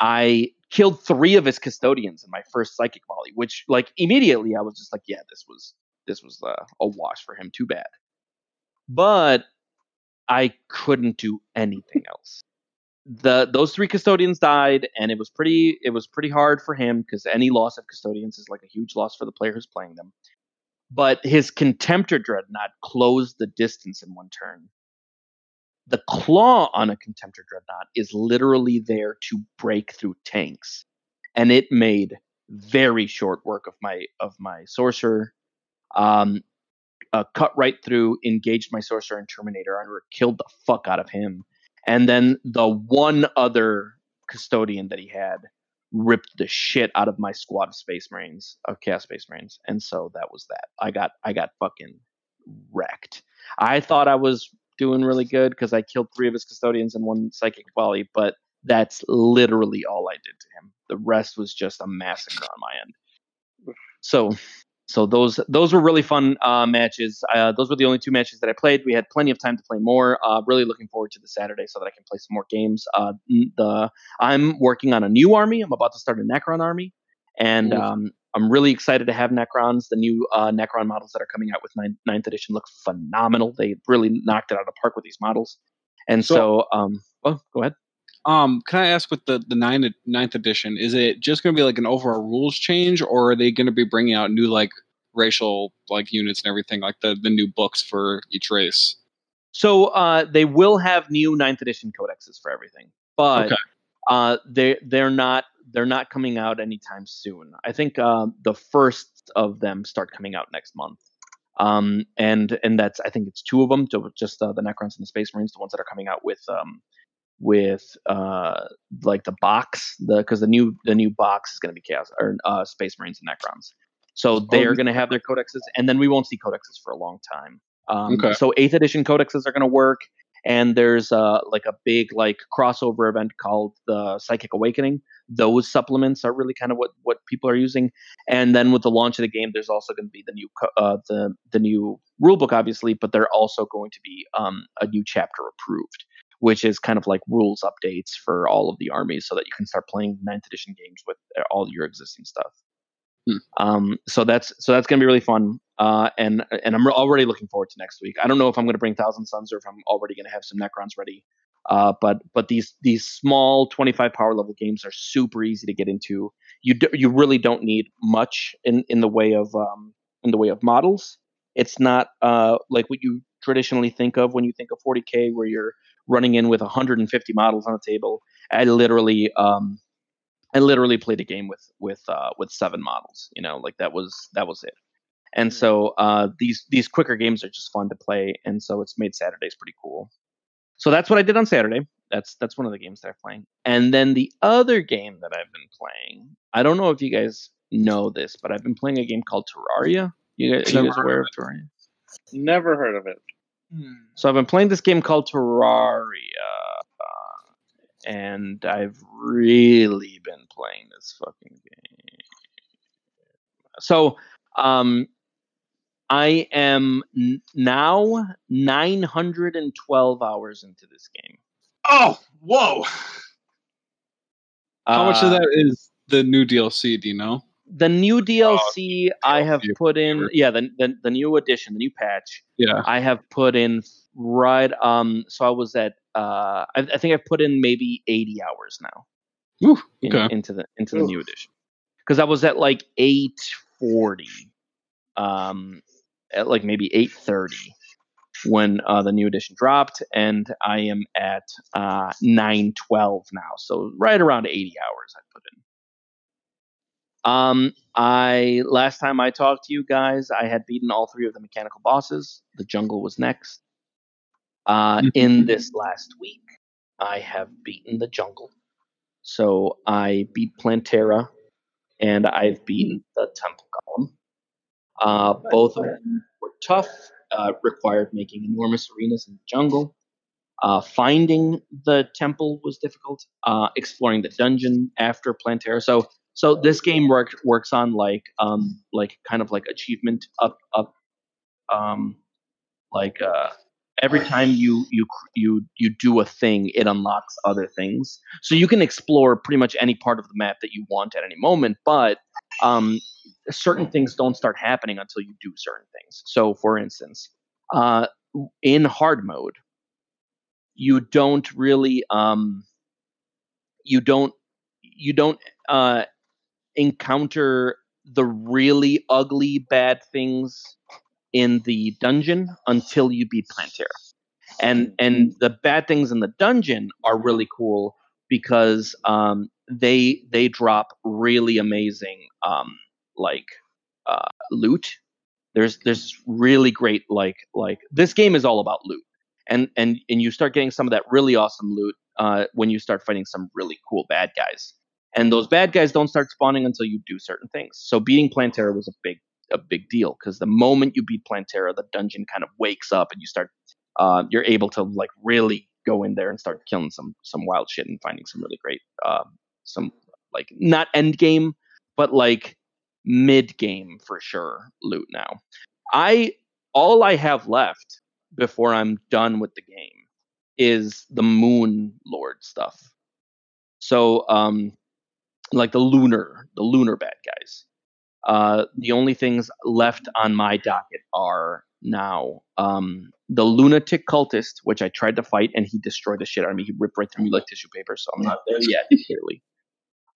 I killed three of his custodians in my first psychic volley, which like immediately I was just like, "Yeah, this was this was uh, a wash for him. Too bad." But I couldn't do anything else. The those three custodians died, and it was pretty it was pretty hard for him because any loss of custodians is like a huge loss for the player who's playing them. But his contemptor dreadnought closed the distance in one turn. The claw on a contemptor dreadnought is literally there to break through tanks, and it made very short work of my of my sorcerer. Um, uh, cut right through, engaged my sorcerer and Terminator armor, killed the fuck out of him. And then the one other custodian that he had ripped the shit out of my squad of space marines, of chaos space marines. And so that was that. I got I got fucking wrecked. I thought I was doing really good because I killed three of his custodians and one psychic volley, but that's literally all I did to him. The rest was just a massacre on my end. So so those those were really fun uh, matches. Uh, those were the only two matches that I played. We had plenty of time to play more. Uh, really looking forward to the Saturday so that I can play some more games. Uh, the I'm working on a new army. I'm about to start a Necron army, and um, I'm really excited to have Necrons. The new uh, Necron models that are coming out with ninth, ninth edition look phenomenal. They really knocked it out of the park with these models. And so, So- um, well, go ahead. Um, can I ask with the the ninth ninth edition, is it just going to be like an overall rules change, or are they going to be bringing out new like racial like units and everything, like the the new books for each race? So uh, they will have new ninth edition codexes for everything, but Okay. uh, they they're not they're not coming out anytime soon. I think uh, the first of them start coming out next month, um, and and that's I think it's two of them, just uh, the Necrons and the Space Marines, the ones that are coming out with um, with uh, like the box, the because the new the new box is going to be Chaos or uh, Space Marines and Necrons. So they are going to have their codexes, and then we won't see codexes for a long time. Um, Okay. So eighth edition codexes are going to work, and there's uh like a big like crossover event called the Psychic Awakening. Those supplements are really kind of what what people are using, and then with the launch of the game, there's also going to be the new co- uh, the the new rulebook, obviously, but they're also going to be um a new chapter approved which is kind of like rules updates for all of the armies so that you can start playing ninth edition games with uh, all your existing stuff. Hmm. Um, so that's so that's gonna be really fun, uh, and and I'm already looking forward to next week. I don't know if I'm gonna bring Thousand Sons or if I'm already gonna have some Necrons ready. Uh, but but these these small 25 power level games are super easy to get into. You do, you really don't need much in in the way of um, in the way of models. It's not uh, like what you traditionally think of when you think of 40k, where you're running in with 150 models on the table. I literally, um, I literally played a game with with uh, with seven models. You know, like that was that was it. And so uh, these these quicker games are just fun to play, and so it's made Saturdays pretty cool. So that's what I did on Saturday. That's that's one of the games that I'm playing. And then the other game that I've been playing, I don't know if you guys know this, but I've been playing a game called Terraria. You guys, you guys aware of Terraria? Never heard of it. Hmm. So I've been playing this game called Terraria, uh, and I've really been playing this fucking game. So, um, I am n- now 912 hours into this game. Oh, whoa! How much Uh, of that is the new DLC? Do you know? The new DLC I have put in, yeah, the, the the new edition, the new patch. Yeah. I have put in right. Um, so I was at. Uh, I, I think I've put in maybe 80 hours now. Ooh, in, okay. into the into the new edition because I was at like eight forty, um, at like maybe eight thirty when uh, the new edition dropped, and I am at uh, nine twelve now, so right around eighty hours I put in. Um, I last time I talked to you guys, I had beaten all three of the mechanical bosses. The jungle was next. Uh, in this last week, I have beaten the jungle. So I beat Plantera, and I've beaten the Temple Golem. Uh, both of them were tough, uh, required making enormous arenas in the jungle. Uh, finding the temple was difficult. Uh, exploring the dungeon after Plantera. So, so this game work, works on like, um, like kind of like achievement up, up, um, like uh, every time you you you you do a thing, it unlocks other things. So you can explore pretty much any part of the map that you want at any moment, but um, certain things don't start happening until you do certain things. So, for instance, uh, in hard mode, you don't really um, you don't you don't uh, encounter the really ugly bad things in the dungeon until you beat Plantera. And and the bad things in the dungeon are really cool because um, they they drop really amazing um, like uh, loot. There's there's really great like like this game is all about loot, and and and you start getting some of that really awesome loot uh, when you start fighting some really cool bad guys. And those bad guys don't start spawning until you do certain things. So beating Plantera was a big a big deal because the moment you beat Plantera, the dungeon kind of wakes up and you start uh, you're able to like really go in there and start killing some some wild shit and finding some really great um, some like not end game but like mid game for sure loot now. I all I have left before I'm done with the game is the Moon Lord stuff. So um like the lunar the lunar bad guys. Uh, the only things left on my docket are now um, the lunatic cultist, which I tried to fight and he destroyed the shit out of me. He ripped right through me like tissue paper, so I'm not there yet, clearly.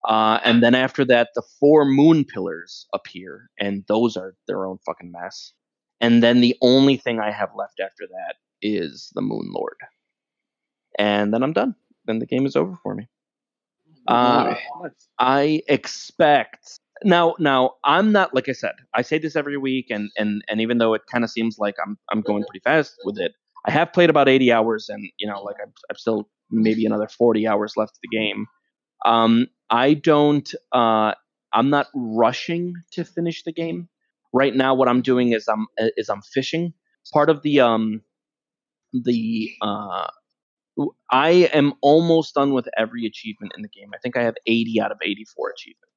Uh, and then after that, the four moon pillars appear, and those are their own fucking mess. And then the only thing I have left after that is the Moon Lord. And then I'm done. Then the game is over for me. Uh, Nice. I expect now. Now I'm not like I said. I say this every week, and and and even though it kind of seems like I'm I'm going pretty fast with it, I have played about 80 hours, and you know, like I'm, I'm still maybe another 40 hours left of the game. Um, I don't. Uh, I'm not rushing to finish the game right now. What I'm doing is I'm is I'm fishing. Part of the um the uh, I am almost done with every achievement in the game. I think I have 80 out of 84 achievements.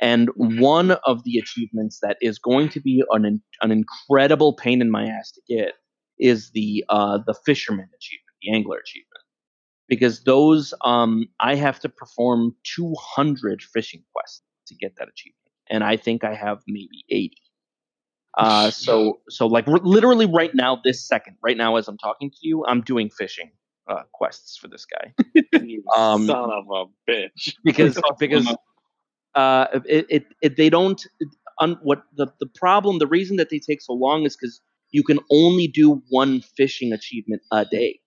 And one of the achievements that is going to be an an incredible pain in my ass to get is the uh, the fisherman achievement, the angler achievement, because those um, I have to perform 200 fishing quests to get that achievement, and I think I have maybe 80. Uh, so so like r- literally right now, this second, right now as I'm talking to you, I'm doing fishing uh, quests for this guy You Um, son of a bitch. because because uh, it, it, it they don't un, what the the problem the reason that they take so long is because you can only do one fishing achievement a day.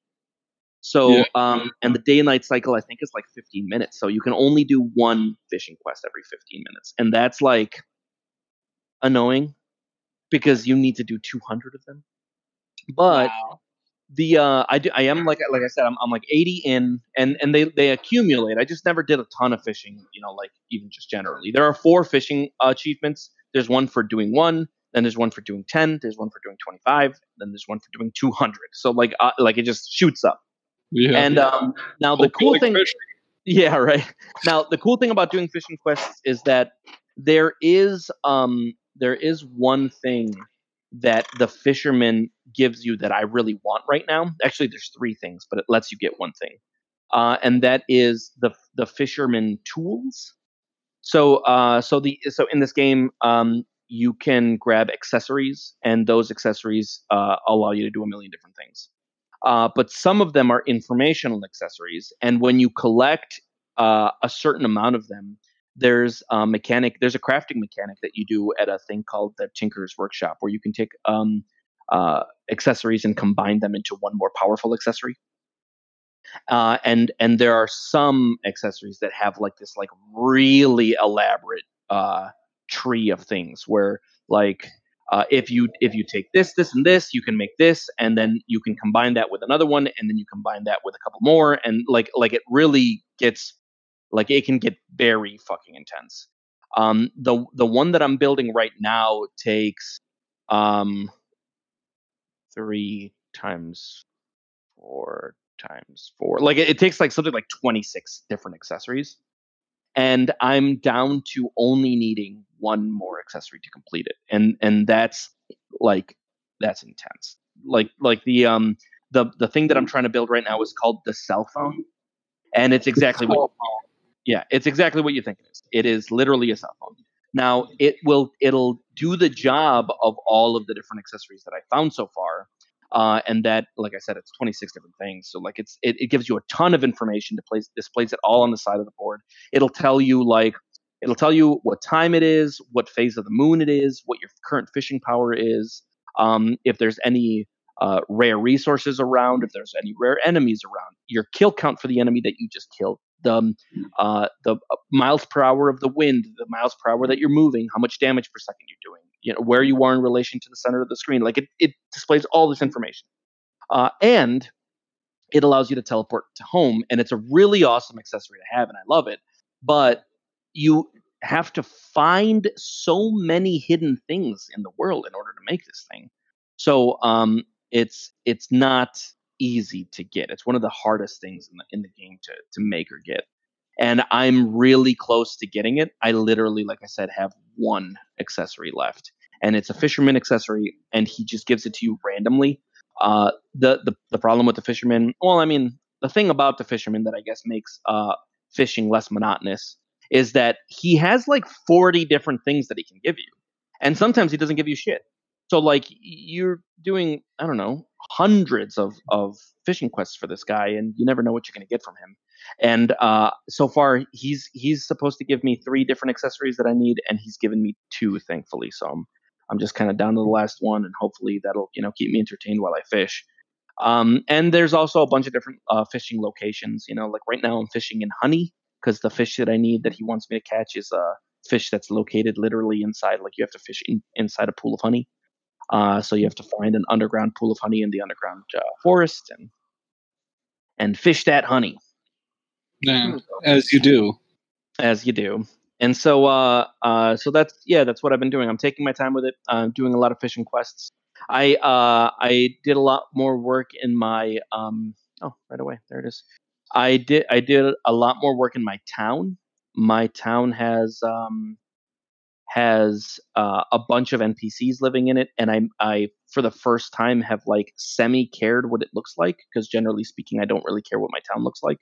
So Yeah. um and the day and night cycle I think is like 15 minutes. So you can only do one fishing quest every 15 minutes. And that's like annoying because you need to do 200 of them. But Wow. The uh I do I am like like I said I'm I'm like 80 in and and they they accumulate. I just never did a ton of fishing, you know, like even just generally. There are four fishing uh, achievements. There's one for doing 1, then there's one for doing 10, there's one for doing 25, then there's one for doing 200. So like uh, like it just shoots up. yeah. And um now the cool like thing fishing. yeah, right. Now the cool thing about doing fishing quests is that there is um there is one thing that the fisherman gives you that I really want right now. Actually, there's three things, but it lets you get one thing, uh, and that is the the fisherman tools. So uh, so the so in this game, um, you can grab accessories, and those accessories uh, allow you to do a million different things. Uh, but some of them are informational accessories, and when you collect uh, a certain amount of them, there's a mechanic. There's a crafting mechanic that you do at a thing called the Tinker's Workshop, where you can take um, uh, accessories and combine them into one more powerful accessory. Uh, and and there are some accessories that have like this like really elaborate uh, tree of things where like uh, if you if you take this this and this you can make this and then you can combine that with another one and then you combine that with a couple more and like like it really gets like it can get very fucking intense. Um the the one that i'm building right now takes um three times four times four like it, it takes like something like 26 different accessories. And i'm down to only needing one more accessory to complete it. And and that's like that's intense. Like like the um the the thing that i'm trying to build right now is called the cell phone. And it's exactly what yeah, it's exactly what you think it is. It is literally a cell phone. Now it will it'll do the job of all of the different accessories that I found so far, uh, and that, like I said, it's 26 different things. So like it's it, it gives you a ton of information to place displays it all on the side of the board. It'll tell you like it'll tell you what time it is, what phase of the moon it is, what your current fishing power is, um, if there's any uh, rare resources around, if there's any rare enemies around, your kill count for the enemy that you just killed, the uh, the uh, miles per hour of the wind, the miles per hour that you're moving, how much damage per second you're doing, you know, where you are in relation to the center of the screen. Like it, it displays all this information, uh, and it allows you to teleport to home, and it's a really awesome accessory to have, and I love it. But you have to find so many hidden things in the world in order to make this thing. So um, it's it's not easy to get. It's one of the hardest things in the in the game to to make or get. And I'm really close to getting it. I literally, like I said, have one accessory left, and it's a fisherman accessory, and he just gives it to you randomly. Uh, the the the problem with the fisherman, well, I mean, the thing about the fisherman that I guess makes uh, fishing less monotonous is that he has like 40 different things that he can give you, and sometimes he doesn't give you shit. So like you're doing, I don't know, hundreds of of fishing quests for this guy, and you never know what you're going to get from him. And uh, so far, he's he's supposed to give me three different accessories that I need, and he's given me two, thankfully. So I'm I'm just kind of down to the last one, and hopefully that'll you know keep me entertained while I fish. Um, and there's also a bunch of different uh, fishing locations. You know, like right now I'm fishing in honey because the fish that I need that he wants me to catch is a fish that's located literally inside. Like you have to fish in, inside a pool of honey. Uh, so you have to find an underground pool of honey in the underground uh, forest and and fish that honey Yeah, as you do. as you do. And so, uh, uh, so that's yeah, that's what I've been doing. I'm taking my time with it. I'm doing a lot of fishing quests. I uh, I did a lot more work in my um. Oh, right away. There it is. I did I did a lot more work in my town. My town has um has uh, a bunch of NPCs living in it, and I I for the first time have like semi cared what it looks like because generally speaking, I don't really care what my town looks like.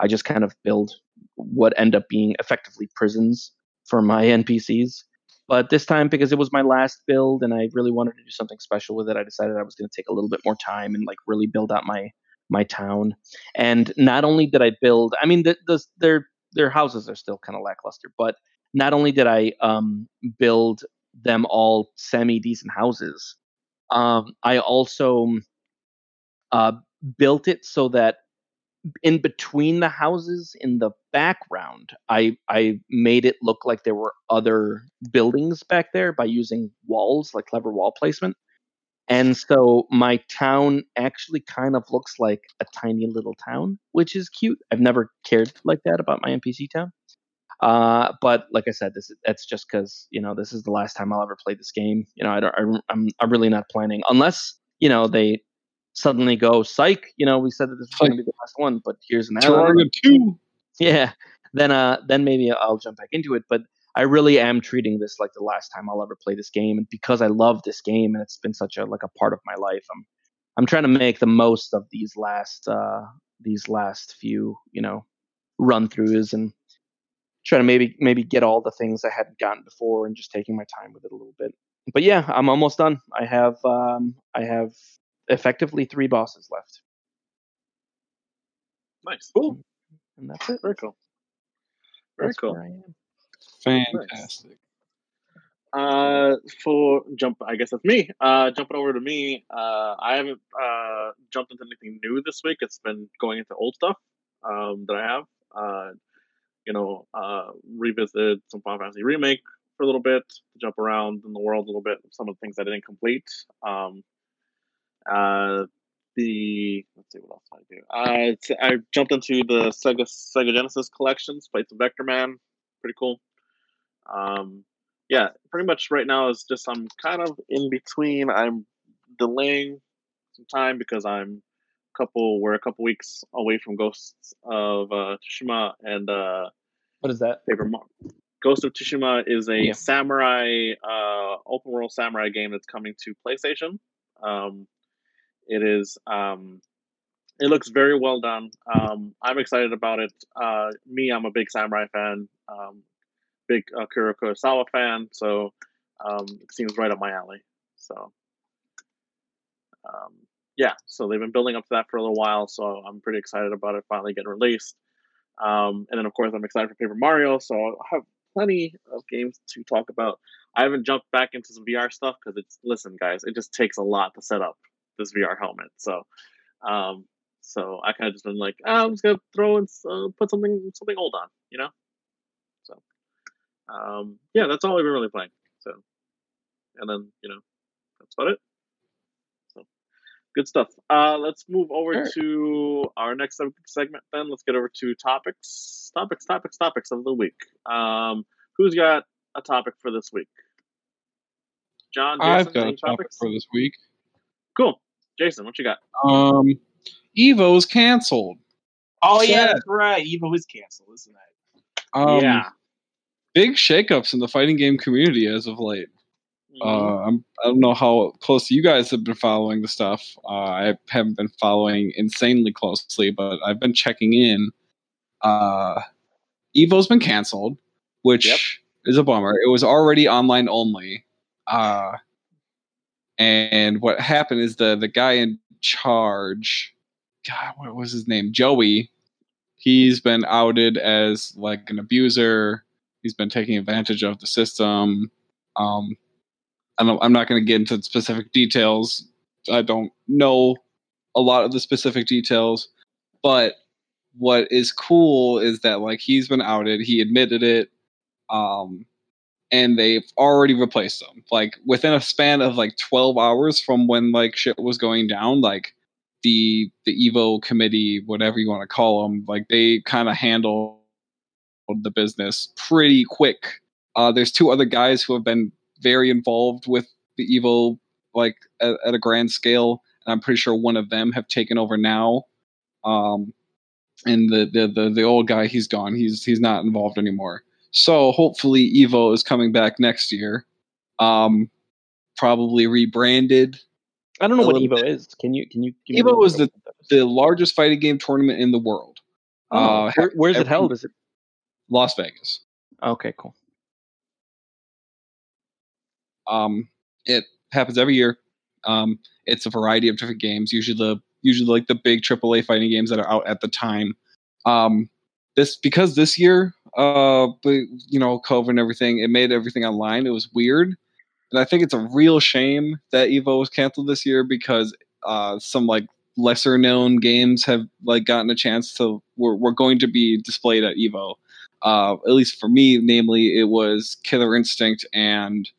I just kind of build what end up being effectively prisons for my NPCs. But this time, because it was my last build and I really wanted to do something special with it, I decided I was going to take a little bit more time and like really build out my my town. And not only did I build, I mean, the, the, their their houses are still kind of lackluster, but not only did I um, build them all semi decent houses, um, I also uh, built it so that in between the houses in the background i i made it look like there were other buildings back there by using walls like clever wall placement. And so my town actually kind of looks like a tiny little town which is cute. I've never cared like that about my npc town uh, but like I said, this that's just because you know this is the last time I'll ever play this game. You know, I don't, I, I'm I'm really not planning unless you know they suddenly go psych. You know, we said that this was going to be the last one, but here's Terraria. two. Yeah, then uh, then maybe I'll jump back into it. But I really am treating this like the last time I'll ever play this game, and because I love this game and it's been such a like a part of my life, I'm I'm trying to make the most of these last uh these last few you know run throughs and trying to maybe maybe get all the things I hadn't gotten before and just taking my time with it a little bit. But yeah, I'm almost done. I have um I have effectively three bosses left. Nice. Cool. And that's it. Very cool. Very That's cool. where I am. Fantastic. Uh, for jump, I guess that's me. Uh, jumping over to me. Uh, I haven't uh jumped into anything new this week. It's been going into old stuff um that I have. Uh, you know, uh, revisited some Final Fantasy remake for a little bit jump around in the world a little bit. Some of the things I didn't complete. Um, uh, the let's see what else did I do. Uh, I jumped into the Sega Sega Genesis collections. Played some Vectorman. Pretty cool. Um, yeah, pretty much right now is just I'm kind of in between. I'm delaying some time because I'm couple we're a couple weeks away from Ghosts of uh, Tsushima and uh, What is that? Paper Mar- Ghost of Tsushima is a Yeah. samurai uh, open world samurai game that's coming to PlayStation. Um, it is um, it looks very well done. Um, I'm excited about it. Uh, me, I'm a big samurai fan. Um, big Akira Kurosawa fan, so um, it seems right up my alley. So, um, yeah, so they've been building up to that for a little while, so I'm pretty excited about it finally getting released. Um, and then, of course, I'm excited for Paper Mario, so I'll have plenty of games to talk about. I haven't jumped back into some VR stuff because it's listen, guys, it just takes a lot to set up this VR helmet. So, um, so I kind of just been like, oh, I'm just gonna throw and uh, put something something old on, you know. So, um, yeah, that's all I've been really playing. So, and then you know, that's about it. So, good stuff. Uh, let's move over Sure. to our next segment. Then let's get over to topics, topics, topics, topics of the week. Um, who's got a topic for this week? John, Jason, I've got a topic topics? for this week. Cool, Jason, what you got? Um, Evo's canceled. Oh yeah, Yeah. that's right. Evo is canceled, isn't it? Um, yeah. Big shakeups in the fighting game community as of late. Mhm. Uh, I'm, I don't know how close you guys have been following the stuff. Uh, I haven't been following insanely closely, but I've been checking in. Uh, Evo's been canceled, which Yep. is a bummer. It was already online only. Uh, and what happened is the the guy in charge, God, what was his name? Joey. He's been outed as like an abuser. He's been taking advantage of the system. Um, I don't, I'm not going to get into specific details. I don't know a lot of the specific details, but what is cool is that like he's been outed. He admitted it, um, and they've already replaced him. Like within a span of like 12 hours from when like shit was going down, like the the Evo committee, whatever you want to call them, like they kind of handle the business pretty quick. Uh, there's two other guys who have been very involved with the Evo like at, at a grand scale, and I'm pretty sure one of them have taken over now. Um, and the, the the the old guy, he's gone. He's he's not involved anymore. So hopefully, Evo is coming back next year. Um, probably rebranded. I don't know what Evo is. Can you can you? give Evo is little- The largest fighting game tournament in the world, Oh, uh, where, where's it held? Is it Las Vegas. okay? Cool. Um, it happens every year. Um, it's a variety of different games. Usually the usually like the big AAA fighting games that are out at the time. Um, this because this year, uh, you know, COVID and everything, it made everything online. It was weird, and I think it's a real shame that Evo was canceled this year because uh, some like lesser known games have like gotten a chance to were, were going to be displayed at Evo. Uh, at least for me, namely, it was Killer Instinct and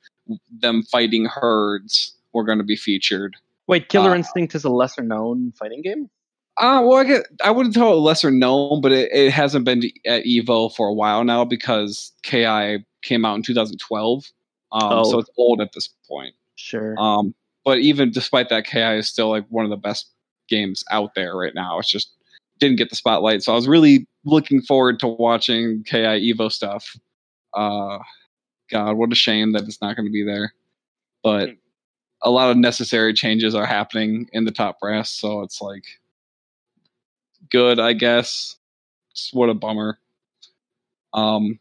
Them's Fightin' Herds were going to be featured. Wait, Killer Uh, Instinct is a lesser known fighting game. Uh, well, I, get, I wouldn't tell it lesser known, but it, it hasn't been at Evo for a while now because KI came out in 2012. Um, Oh. So it's old at this point. Sure. Um, but even despite that, KI is still like one of the best games out there right now. It's just didn't get the spotlight. So I was really looking forward to watching KI Evo stuff. Uh, God, what a shame that it's not going to be there. But a lot of necessary changes are happening in the top brass. So it's like good, I guess. Just what a bummer. Um,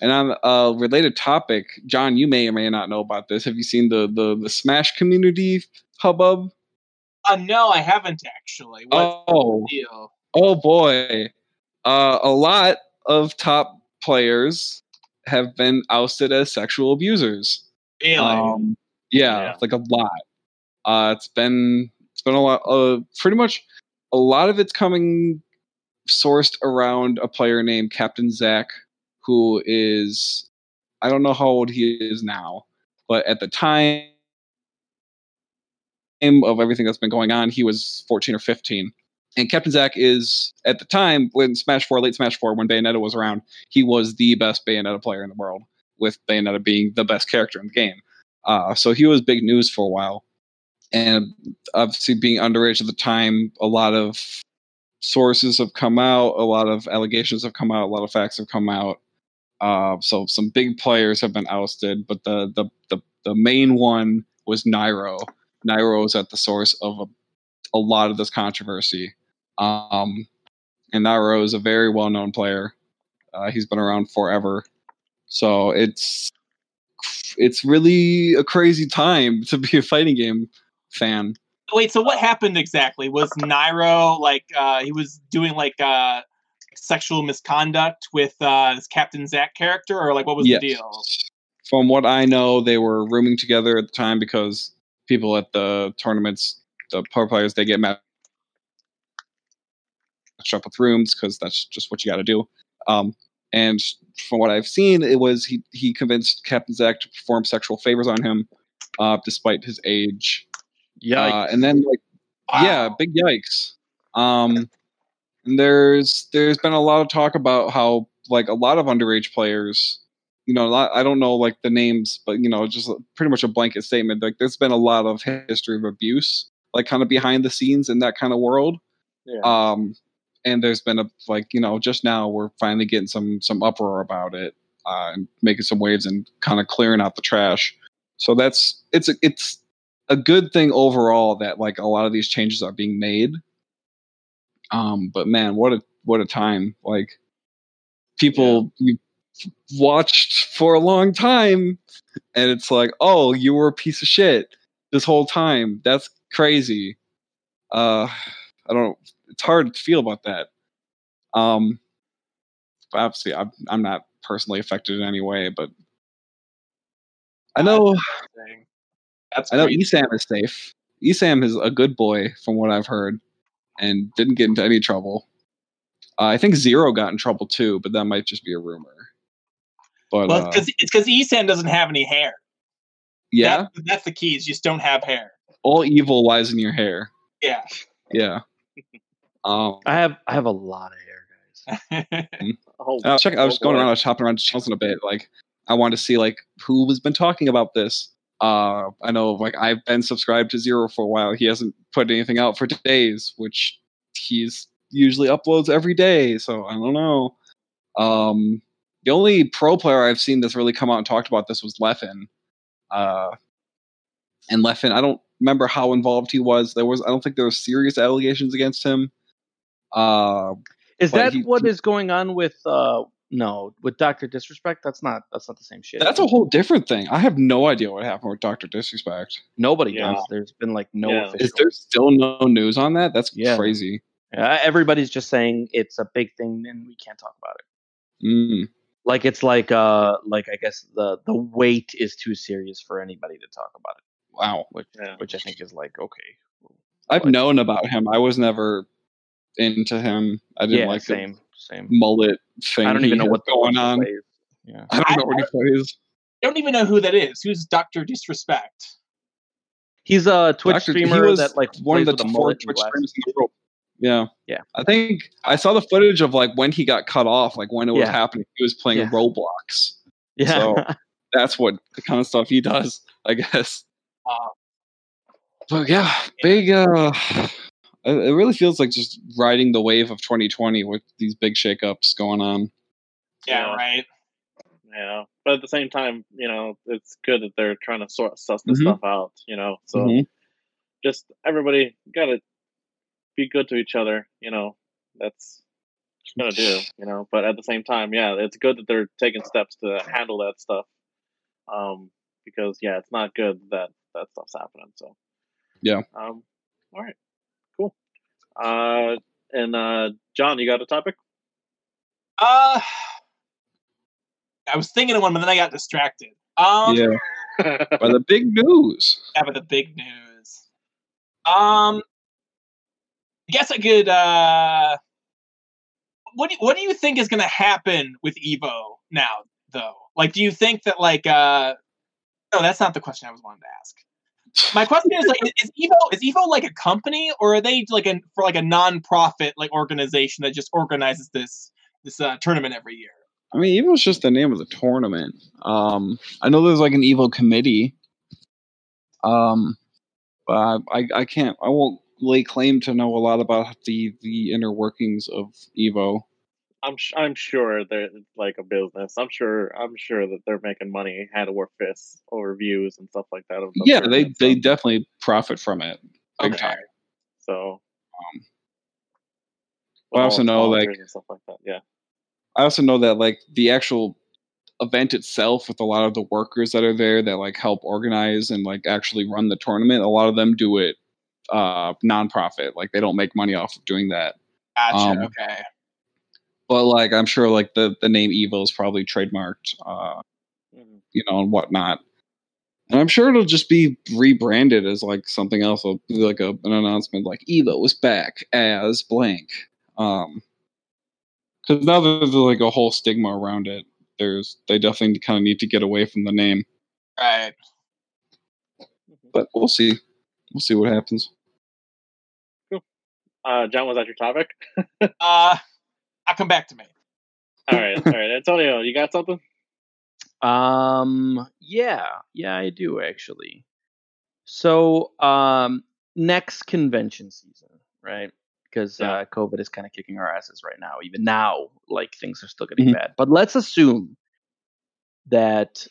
and on a related topic, John, you may or may not know about this. Have you seen the the, the Smash community hubbub? Uh, no, I haven't actually. What's Oh, oh boy! Uh, a lot of top players have been ousted as sexual abusers. Really? Um, yeah, Yeah. like a lot. Uh, it's been it's been a lot. Uh, pretty much a lot of it's coming sourced around a player named Captain Zack, who is I don't know how old he is now, but at the time of everything that's been going on, he was 14 or 15. And Captain Zack is at the time when Smash 4, late Smash 4, when Bayonetta was around, he was the best Bayonetta player in the world, with Bayonetta being the best character in the game. Uh, so he was big news for a while. And obviously, being underage at the time, a lot of sources have come out, a lot of allegations have come out, a lot of facts have come out. Uh, so some big players have been ousted, but the the the, the main one was Nairo. Nairo is at the source of a, a lot of this controversy. Um, and Nairo is a very well known player. Uh, he's been around forever, so it's it's really a crazy time to be a fighting game fan. Wait, so what happened exactly? Was Nairo like uh he was doing like uh sexual misconduct with uh this Captain Zack character or like what was Yes. the deal? From what I know, they were rooming together at the time because people at the tournaments, the pro players, they get matched up with rooms because that's just what you got to do. Um, and from what I've seen, it was he he convinced Captain Zack to perform sexual favors on him, uh, despite his age. Uh, and then like yeah, big yikes. Um, and there's there's been a lot of talk about how like a lot of underage players, you know, lot, I don't know like the names, but you know, just pretty much a blanket statement. Like there's been a lot of history of abuse, like kind of behind the scenes in that kind of world. Yeah. Um, and there's been a like you know just now we're finally getting some some uproar about it uh, and making some waves and kind of clearing out the trash. So that's it's a, it's a good thing overall that like a lot of these changes are being made. Um, but man, what a what a time! Like people you watched for a long time, and it's like, oh, you were a piece of shit this whole time. That's crazy. Uh, I don't. It's hard to feel about that. Um, but obviously, I'm I'm not personally affected in any way, but I know That's I know crazy. Esam is safe. Esam is a good boy, from what I've heard, and didn't get into any trouble. Uh, I think Zero got in trouble too, but that might just be a rumor. But Well, uh, because it's because Esam doesn't have any hair. yeah, That- that's the key. Is you just don't have hair. all evil lies in your hair. Yeah. Yeah. Um, I have I have a lot of hair, guys. Oh, I was checking. I was oh going boy. around. I was hopping around channels in a bit. Like I wanted to see like who has been talking about this. Uh, I know, like I've been subscribed to Zero for a while. He hasn't put anything out for days, which he's usually uploads every day. So I don't know. Um, the only pro player I've seen that's really come out and talked about this was Leffen. Uh, and Leffen, I don't remember how involved he was. There was, I don't think there were serious allegations against him. Uh, Is that he- what is going on with uh no, with Doctor Disrespect? That's not that's not the same shit. that's a whole different thing. I have no idea what happened with Doctor Disrespect. Nobody Yeah. knows. There's been like no Yeah. official. Is there still no news on that? That's Yeah. crazy. Uh, everybody's just saying it's a big thing and we can't talk about it. Mm. Like it's like uh like I guess the the weight is too serious for anybody to talk about it, Wow. which Yeah. which I think is like okay. I've Like- known about him. I was never into him. I didn't Yeah, like the same same. mullet thing. I don't even know has what the going on. plays. Yeah. I don't know what he plays. I don't even know who that is. Who's Doctor Disrespect? He's a Twitch Doctor- he streamer was that like one of plays the four Twitch streamers in the world. Yeah, Yeah. I think I saw the footage of like when he got cut off, like when it was happening. He was playing Yeah. Roblox. Yeah. So- That's what the kind of stuff he does, I guess. Uh, But yeah, big. uh It it really feels like just riding the wave of 2020 with these big shakeups going on. yeah, Yeah. right. Yeah, but at the same time, you know, it's good that they're trying to sort suss this Mhm. stuff out. You know, so Mhm. just everybody got to be good to each other. You know, that's gonna do. You know, but at the same time, yeah, it's good that they're taking steps to handle that stuff. Um, because yeah, it's not good that that stuff's happening. So Yeah. Um. All right. Cool. Uh. And uh, John, you got a topic? Uh, I was thinking of one, but then I got distracted. Um, yeah, by the big news. yeah, but the big news. Um, I guess I could. Uh, what do you, what do you think is going to happen with Evo now, though? Like, do you think that like uh, no, that's not the question I was wanting to ask. My question is like, is Evo is Evo like a company, or are they like a for like a non-profit like organization that just organizes this this uh, tournament every year? I mean, Evo's just the name of the tournament. Um, I know there's like an Evo committee. Um, but I, I, I can't, I won't lay claim to know a lot about the the inner workings of Evo. I'm sh- I'm sure they're like a business. I'm sure I'm sure that they're making money hand over fist over views and stuff like that. of the Yeah, they tournament, they so- definitely profit from it big Okay. time. so. Um, with I also know, like- stuff like that. Yeah, I also know that like the actual event itself with a lot of the workers that are there that like help organize and like actually run the tournament, a lot of them do it uh nonprofit. Like they don't make money off of doing that. Gotcha. Um, okay. But like I'm sure like the the name Evo is probably trademarked uh Mhm. you know, and whatnot. And I'm sure it'll just be rebranded as like something else. It'll be like a, an announcement like Evo is back as blank. Um, because now there's like a whole stigma around it. There's they definitely kind of need to get away from the name, Right. but we'll see. We'll see what happens. uh, John, was that your topic? Uh, I'll come back to me. all right, all right. Antonio, you got something? Um, yeah, yeah, I do actually. So, um, next convention season, right? Because Yeah. uh, COVID is kind of kicking our asses right now. Even now, like things are still getting Mhm. bad. But let's assume that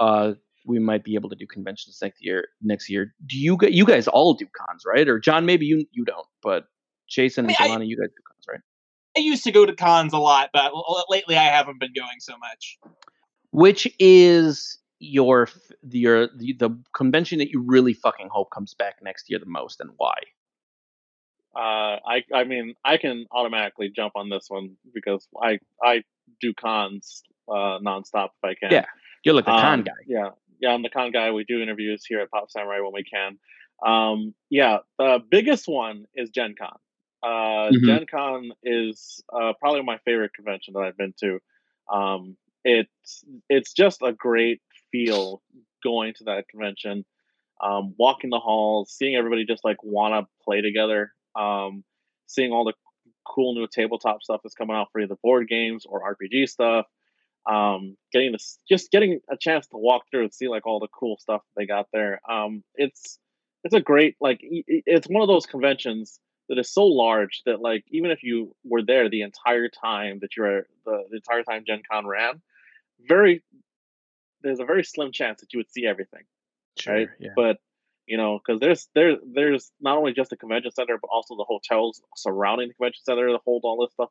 uh, we might be able to do conventions next year. Next year, do you gu- you guys all do cons, right? Or John, maybe you you don't, but Jason I mean, and I- you guys do cons, right? I used to go to cons a lot, but l- l- lately I haven't been going so much. Which is your the- your the, the convention that you really fucking hope comes back next year the most, and why? Uh, I I mean, I can automatically jump on this one because I I do cons uh, nonstop if I can. Yeah, You're like the con Um, guy. Yeah, yeah, I'm the con guy. We do interviews here at Pop Samurai when we can. Um, yeah, the biggest one is Gen Con. Uh, Mhm. Gen Con is uh, probably my favorite convention that I've been to. Um, it's it's just a great feel going to that convention, um, walking the halls, seeing everybody just like want to play together, um, seeing all the cool new tabletop stuff that's coming out for either board games or RPG stuff. um, getting this, just getting a chance to walk through and see like all the cool stuff they got there. Um, it's it's a great like it's one of those conventions that is so large that like even if you were there the entire time that you're the, the entire time Gen Con ran, very there's a very slim chance that you would see everything, Sure, right? yeah. But you know, because there's there there's not only just the convention center, but also the hotels surrounding the convention center that hold all this stuff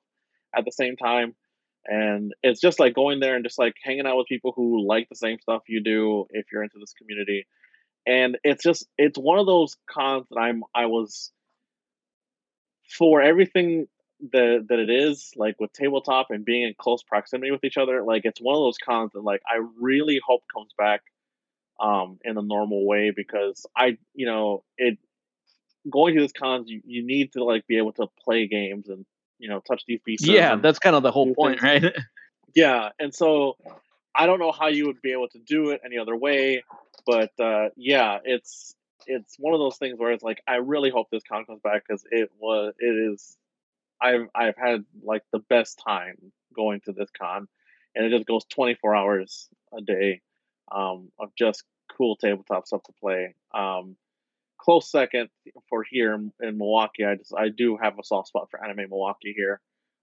at the same time. And it's just like going there and just like hanging out with people who like the same stuff you do if you're into this community. And it's just it's one of those cons that I'm I was for everything that that it is like with tabletop and being in close proximity with each other like it's one of those cons that like i really hope comes back um in a normal way because i you know it going to this cons you, you need to like be able to play games and you know touch these pieces yeah, that's kind of the whole point, things. right? yeah and so i don't know how you would be able to do it any other way but uh yeah it's it's one of those things where it's like i really hope this con comes back because it was it is i've i've had like the best time going to this con and it just goes 24 hours a day um of just cool tabletop stuff to play um close second for here in, in milwaukee i just i do have a soft spot for anime milwaukee here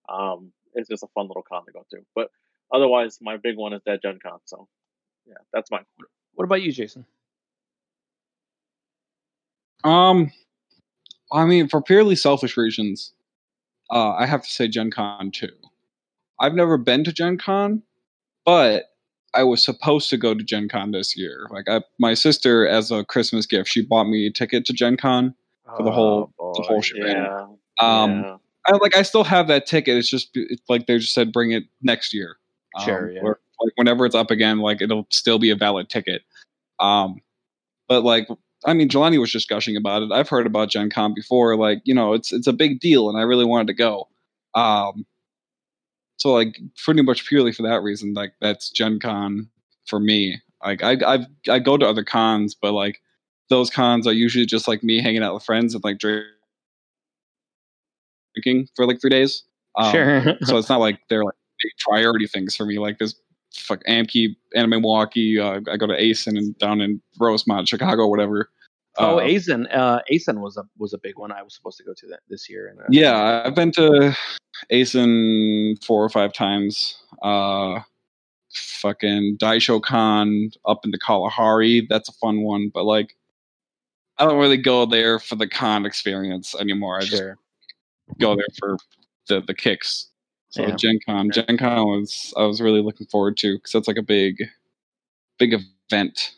um it's just a fun little con to go to but otherwise my big one is dead gen con so yeah that's mine What about you, Jason? Um, I mean, for purely selfish reasons, uh, I have to say Gen Con too. I've never been to Gen Con, but I was supposed to go to Gen Con this year. Like, I, my sister, as a Christmas gift, she bought me a ticket to Gen Con. For the whole- the whole shit. yeah Um, yeah. I like, I still have that ticket. It's just it's like they just said, bring it next year. Um, Sure, yeah. Or like whenever it's up again, like it'll still be a valid ticket. Um, but like I mean, Jelani was just gushing about it. I've heard about Gen Con before. Like, you know, it's it's a big deal, and I really wanted to go. Um, so like pretty much purely for that reason, like that's Gen Con for me. Like I I I go to other cons, but like those cons are usually just like me hanging out with friends and like drinking for like three days. Um, sure. so it's not like they're like big priority things for me. Like this fuck AMKE, Anime Milwaukee. Uh, I go to ACEN and down in Rosemont, Chicago, whatever. oh, Uh, ACEN. Uh, ACEN was a was a big one. I was supposed to go to that this year. And, uh, yeah, I've been to ACEN four or five times. Uh, fucking Daisho Con up into Kalahari. That's a fun one, but like, I don't really go there for the con experience anymore. I just go there for the the kicks. So Yeah. Gen Con, Gen Con was I was really looking forward to because that's like a big, big event.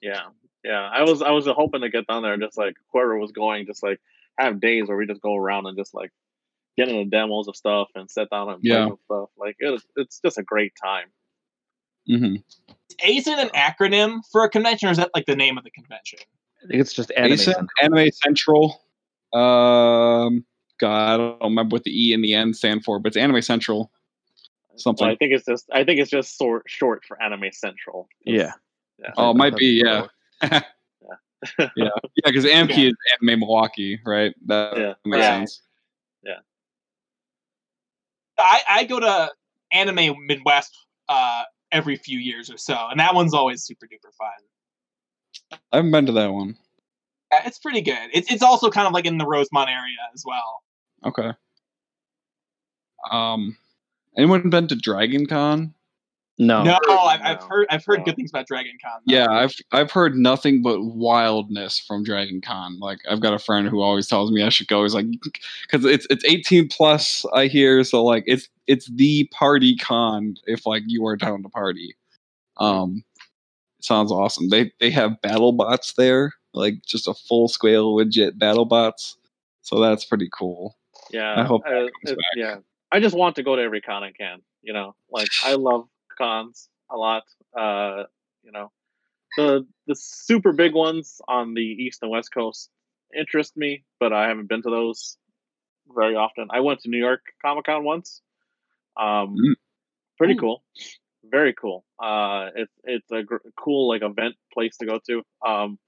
Yeah, yeah. I was I was hoping to get down there and just like whoever was going, just like have days where we just go around and just like get into demos of stuff and sit down and play Yeah. some stuff. Like it, it's just a great time. Mm-hmm. Is ACEN an acronym for a convention, or is that like the name of the convention? I think it's just anime. ACEN, Anime Central. Um, God, I don't remember what the E and the N stand for, but it's Anime Central. Something. So I think it's just I think it's just sort short for Anime Central. Yeah. Yeah. oh, it might be what yeah. yeah, yeah, because AMKE is Anime Milwaukee, right? That Yeah. makes Yeah. sense. I, I go to Anime Midwest uh, every few years or so, and that one's always super duper fun. I haven't been to that one. Yeah, It's pretty good. It's it's also kind of like in the Rosemont area as well. Okay. Um, anyone been to Dragon Con? No. no, no, I've, I've heard I've heard no. good things about Dragon Con. though. Yeah, I've I've heard nothing but wildness from Dragon Con. Like I've got a friend who always tells me I should go. He's like, because it's it's 18 plus. I hear so like it's it's the party con if like you are down to party. Um, sounds awesome. They they have battle bots there, like just a full scale legit battle bots. So that's pretty cool. Yeah, I hope uh, that it- yeah. I just want to go to every con I can. You know, like I love cons a lot. Uh, you know, the the super big ones on the east and west coast interest me, but I haven't been to those very often. I went to New York Comic Con once. Um, Mm. pretty Ooh. cool, very cool. Uh, it's it's a gr- cool like event place to go to. Um,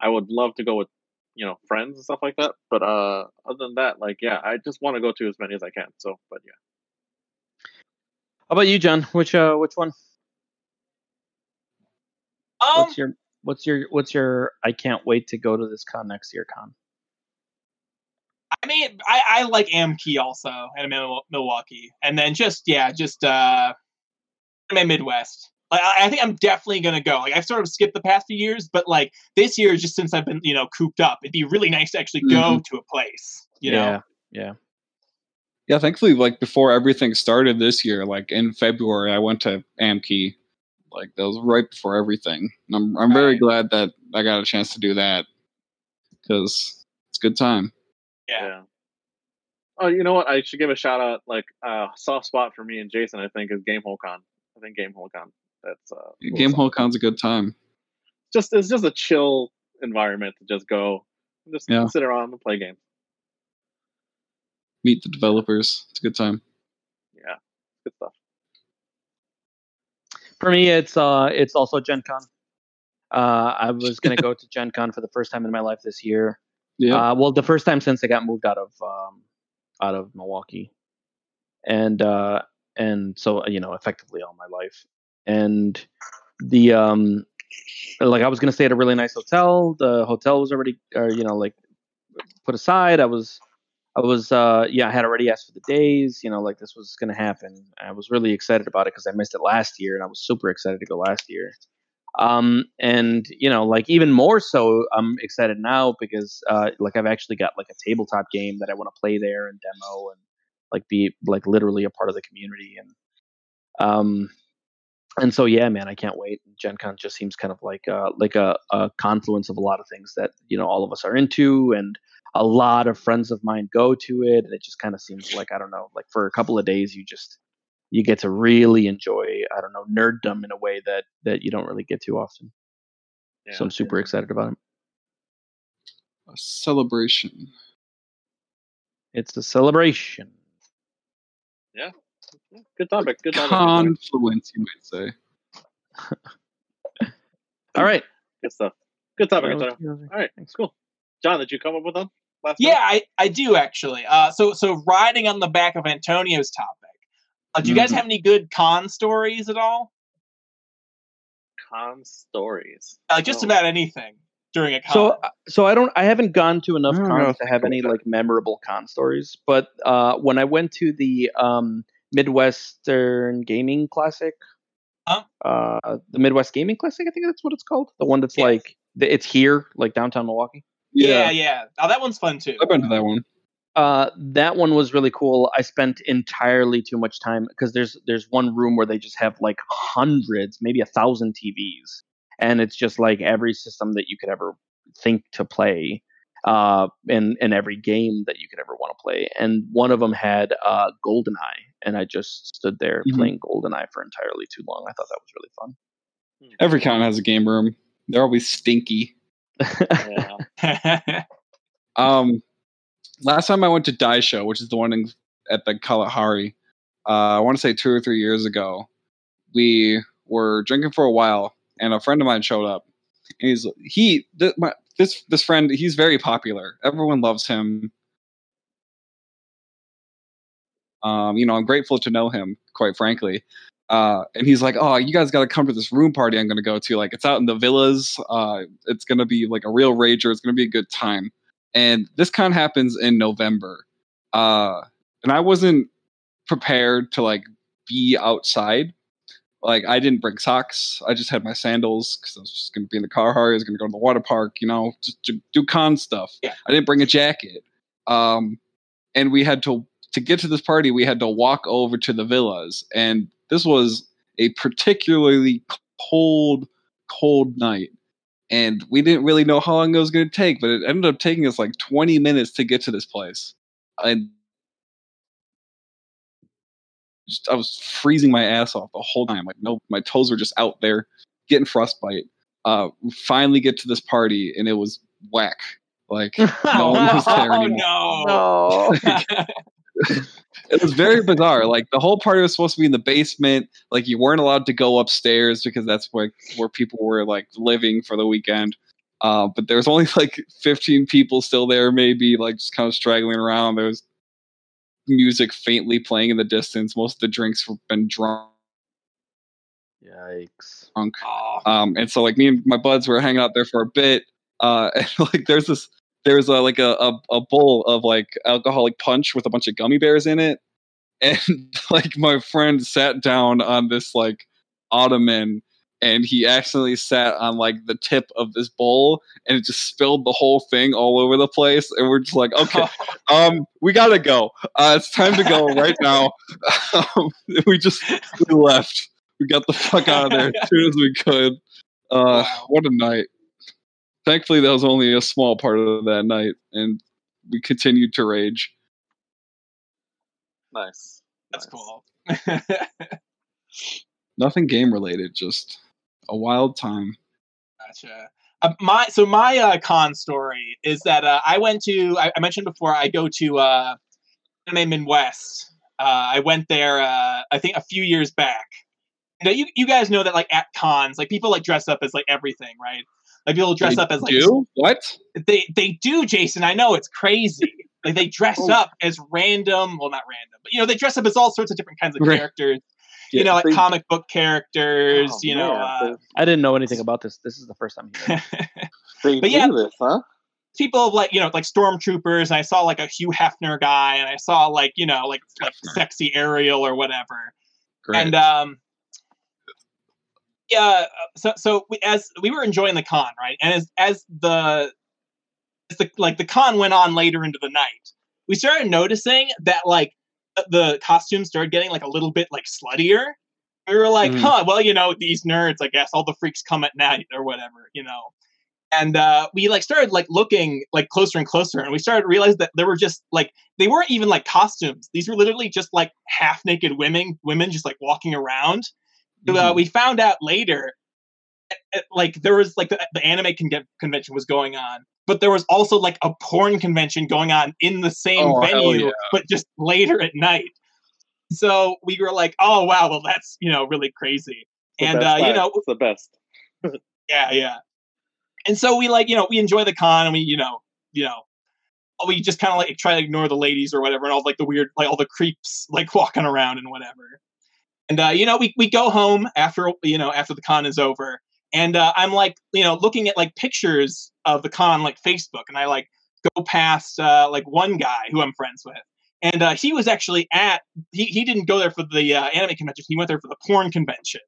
I would love to go with you know friends and stuff like that. But uh, other than that, like yeah, I just want to go to as many as I can. So, but yeah, How about you, John? Which uh, which one? Um, What's your what's your what's your? I can't wait to go to this con next year. Con. I mean, I, I like AMKE also and Mil- Milwaukee, and then just yeah, just uh, my Midwest. Like, I, I think I'm definitely gonna go. Like I've sort of skipped the past few years, but like this year, just since I've been you know cooped up, it'd be really nice to actually go to a place. You know, yeah, yeah. Yeah, thankfully, like before everything started this year, like in February, I went to AMKE. Like that was right before everything. And I'm I'm very Right. glad that I got a chance to do that because it's a good time. Yeah. Oh, you know what? I should give a shout out. Like, uh, soft spot for me and Jason, I think, is Gamehole Con. I think Gamehole Con. That's uh, a Game something. Hole Con's a good time. Just it's just a chill environment to just go, and just Yeah. sit around and play games. Meet the developers. It's a good time. Yeah, good stuff. For me, it's uh, it's also Gen Con. Uh, I was gonna go to Gen Con for the first time in my life this year. Yeah. Uh, well, the first time since I got moved out of um, out of Milwaukee, and uh, and so you know, effectively all my life. And the um, like I was gonna stay at a really nice hotel. The hotel was already, or you know, like put aside. I was, I was, uh, yeah, I had already asked for the days. You know, like this was gonna happen. I was really excited about it because I missed it last year, and I was super excited to go last year um and you know like even more so i'm excited now because uh like i've actually got like a tabletop game that i want to play there and demo and like be like literally a part of the community and um and so yeah man i can't wait. Gen con just seems kind of like uh like a, a confluence of a lot of things that you know all of us are into and a lot of friends of mine go to it. And it just kind of seems like i don't know like for a couple of days you just you get to really enjoy i don't know nerddom in a way that that you don't really get too often. Yeah. so i'm super excited about it. A celebration. it's a celebration Good topic. Good topic. Confluence, you might say. all right Good stuff. Good topic. Well, Antonio. let's- All right, cool. John, did you come up with one last? Yeah, I, I do actually. Uh, so so riding on the back of Antonio's topic, uh, do you guys Mhm. have any good con stories at all? con stories. Uh, just Oh. about anything during a con. so uh, so i don't i haven't gone to enough I cons to have any like memorable con stories but uh when i went to the um midwestern gaming classic Huh? uh the midwest gaming classic i think that's what it's called the one that's Yeah. like it's here like downtown milwaukee yeah, yeah. Oh, that one's fun too. I've been to that one. uh that one was really cool i spent entirely too much time because there's there's one room where they just have like hundreds maybe a thousand tvs and it's just like every system that you could ever think to play uh in in every game that you could ever want to play and one of them had uh goldeneye and i just stood there Mhm. playing goldeneye for entirely too long i thought that was really fun Every con has a game room. They're always stinky. Um, last time I went to Daisho, which is the one in, at the Kalahari, uh, I want to say two or three years ago, we were drinking for a while, and a friend of mine showed up. And he's he th- my, this this friend he's very popular. Everyone loves him. Um, you know, I'm grateful to know him, quite frankly. Uh, and he's like, "Oh, you guys got to come to this room party I'm going to go to. Like, it's out in the villas. Uh, it's going to be like a real rager. It's going to be a good time." And this con happens in November, uh, and I wasn't prepared to like be outside. Like, I didn't bring socks. I just had my sandals because I was just going to be in the car. I was going to go to the water park. You know, just to do con stuff. Yeah. I didn't bring a jacket. Um, and we had to to get to this party. We had to walk over to the villas, and this was a particularly cold, cold night. And we didn't really know how long it was going to take, but it ended up taking us like 20 minutes to get to this place. And just, I was freezing my ass off the whole time. Like, no, my toes were just out there getting frostbite. Uh, finally get to this party, and it was whack. Like, no one was there oh anymore. no! no it was very bizarre. Like the whole party was supposed to be in the basement. Like you weren't allowed to go upstairs because that's where where people were like living for the weekend. Uh, but there was only like 15 people still there, maybe like just kind of straggling around. There was music faintly playing in the distance. Most of the drinks have been drunk. Yikes. Um, and so like me and my buds were hanging out there for a bit. Uh, and like there's this there's a, like a, a a bowl of like alcoholic punch with a bunch of gummy bears in it, and like my friend sat down on this like ottoman and he accidentally sat on like the tip of this bowl and it just spilled the whole thing all over the place. And we're just like okay um we gotta go. Uh it's time to go right now. Um, we just we left. We got the fuck out of there as soon as we could. Uh what a night thankfully that was only a small part of that night and we continued to rage Nice. that's Nice. cool. nothing game related just a wild time Gotcha. Uh, my so my uh, con story is that uh, I went to I, I mentioned before I go to uh, Anime Midwest. Uh, I went there uh, I think a few years back. Now you you guys know that like at cons like people like dress up as like everything right like people dress They up as like do what they they do Jason I know it's crazy like they dress Oh. up as random well not random but you know they dress up as all sorts of different kinds of Right. characters Yeah, you know like they- comic book characters Oh, you know man, uh, I didn't know anything about this. This is the first time hearing. it. they, they but yeah. this, huh? people of like you know like stormtroopers and i saw like a hugh hefner guy and i saw like you know like like sexy ariel or whatever Great. and um yeah so so we, as we were enjoying the con right? And as as the as the like the con went on later into the night we started noticing that like the costumes started getting like a little bit like sluttier. We were like Mhm. huh well you know these nerds i guess all the freaks come at night or whatever you know? And uh, we like started like looking like closer and closer and we started to realize that there were just like they weren't even like costumes. These were literally just like half naked women women just like walking around uh, Mhm. we found out later uh, uh, like there was like the, the anime con- convention was going on but there was also like a porn convention going on in the same Oh, venue yeah. but just later at night so we were like oh wow well that's you know really crazy the and uh, you know it's the best. yeah, yeah. And so we like, you know, we enjoy the con and we, you know, you know, we just kind of like try to ignore the ladies or whatever and all like the weird like all the creeps like walking around and whatever. And uh, you know, we we go home after you know, after the con is over. And uh, I'm like, you know, looking at like pictures of the con like Facebook and I like go past uh, like one guy who I'm friends with. And uh, he was actually at he, he didn't go there for the uh, anime convention. He went there for the porn convention.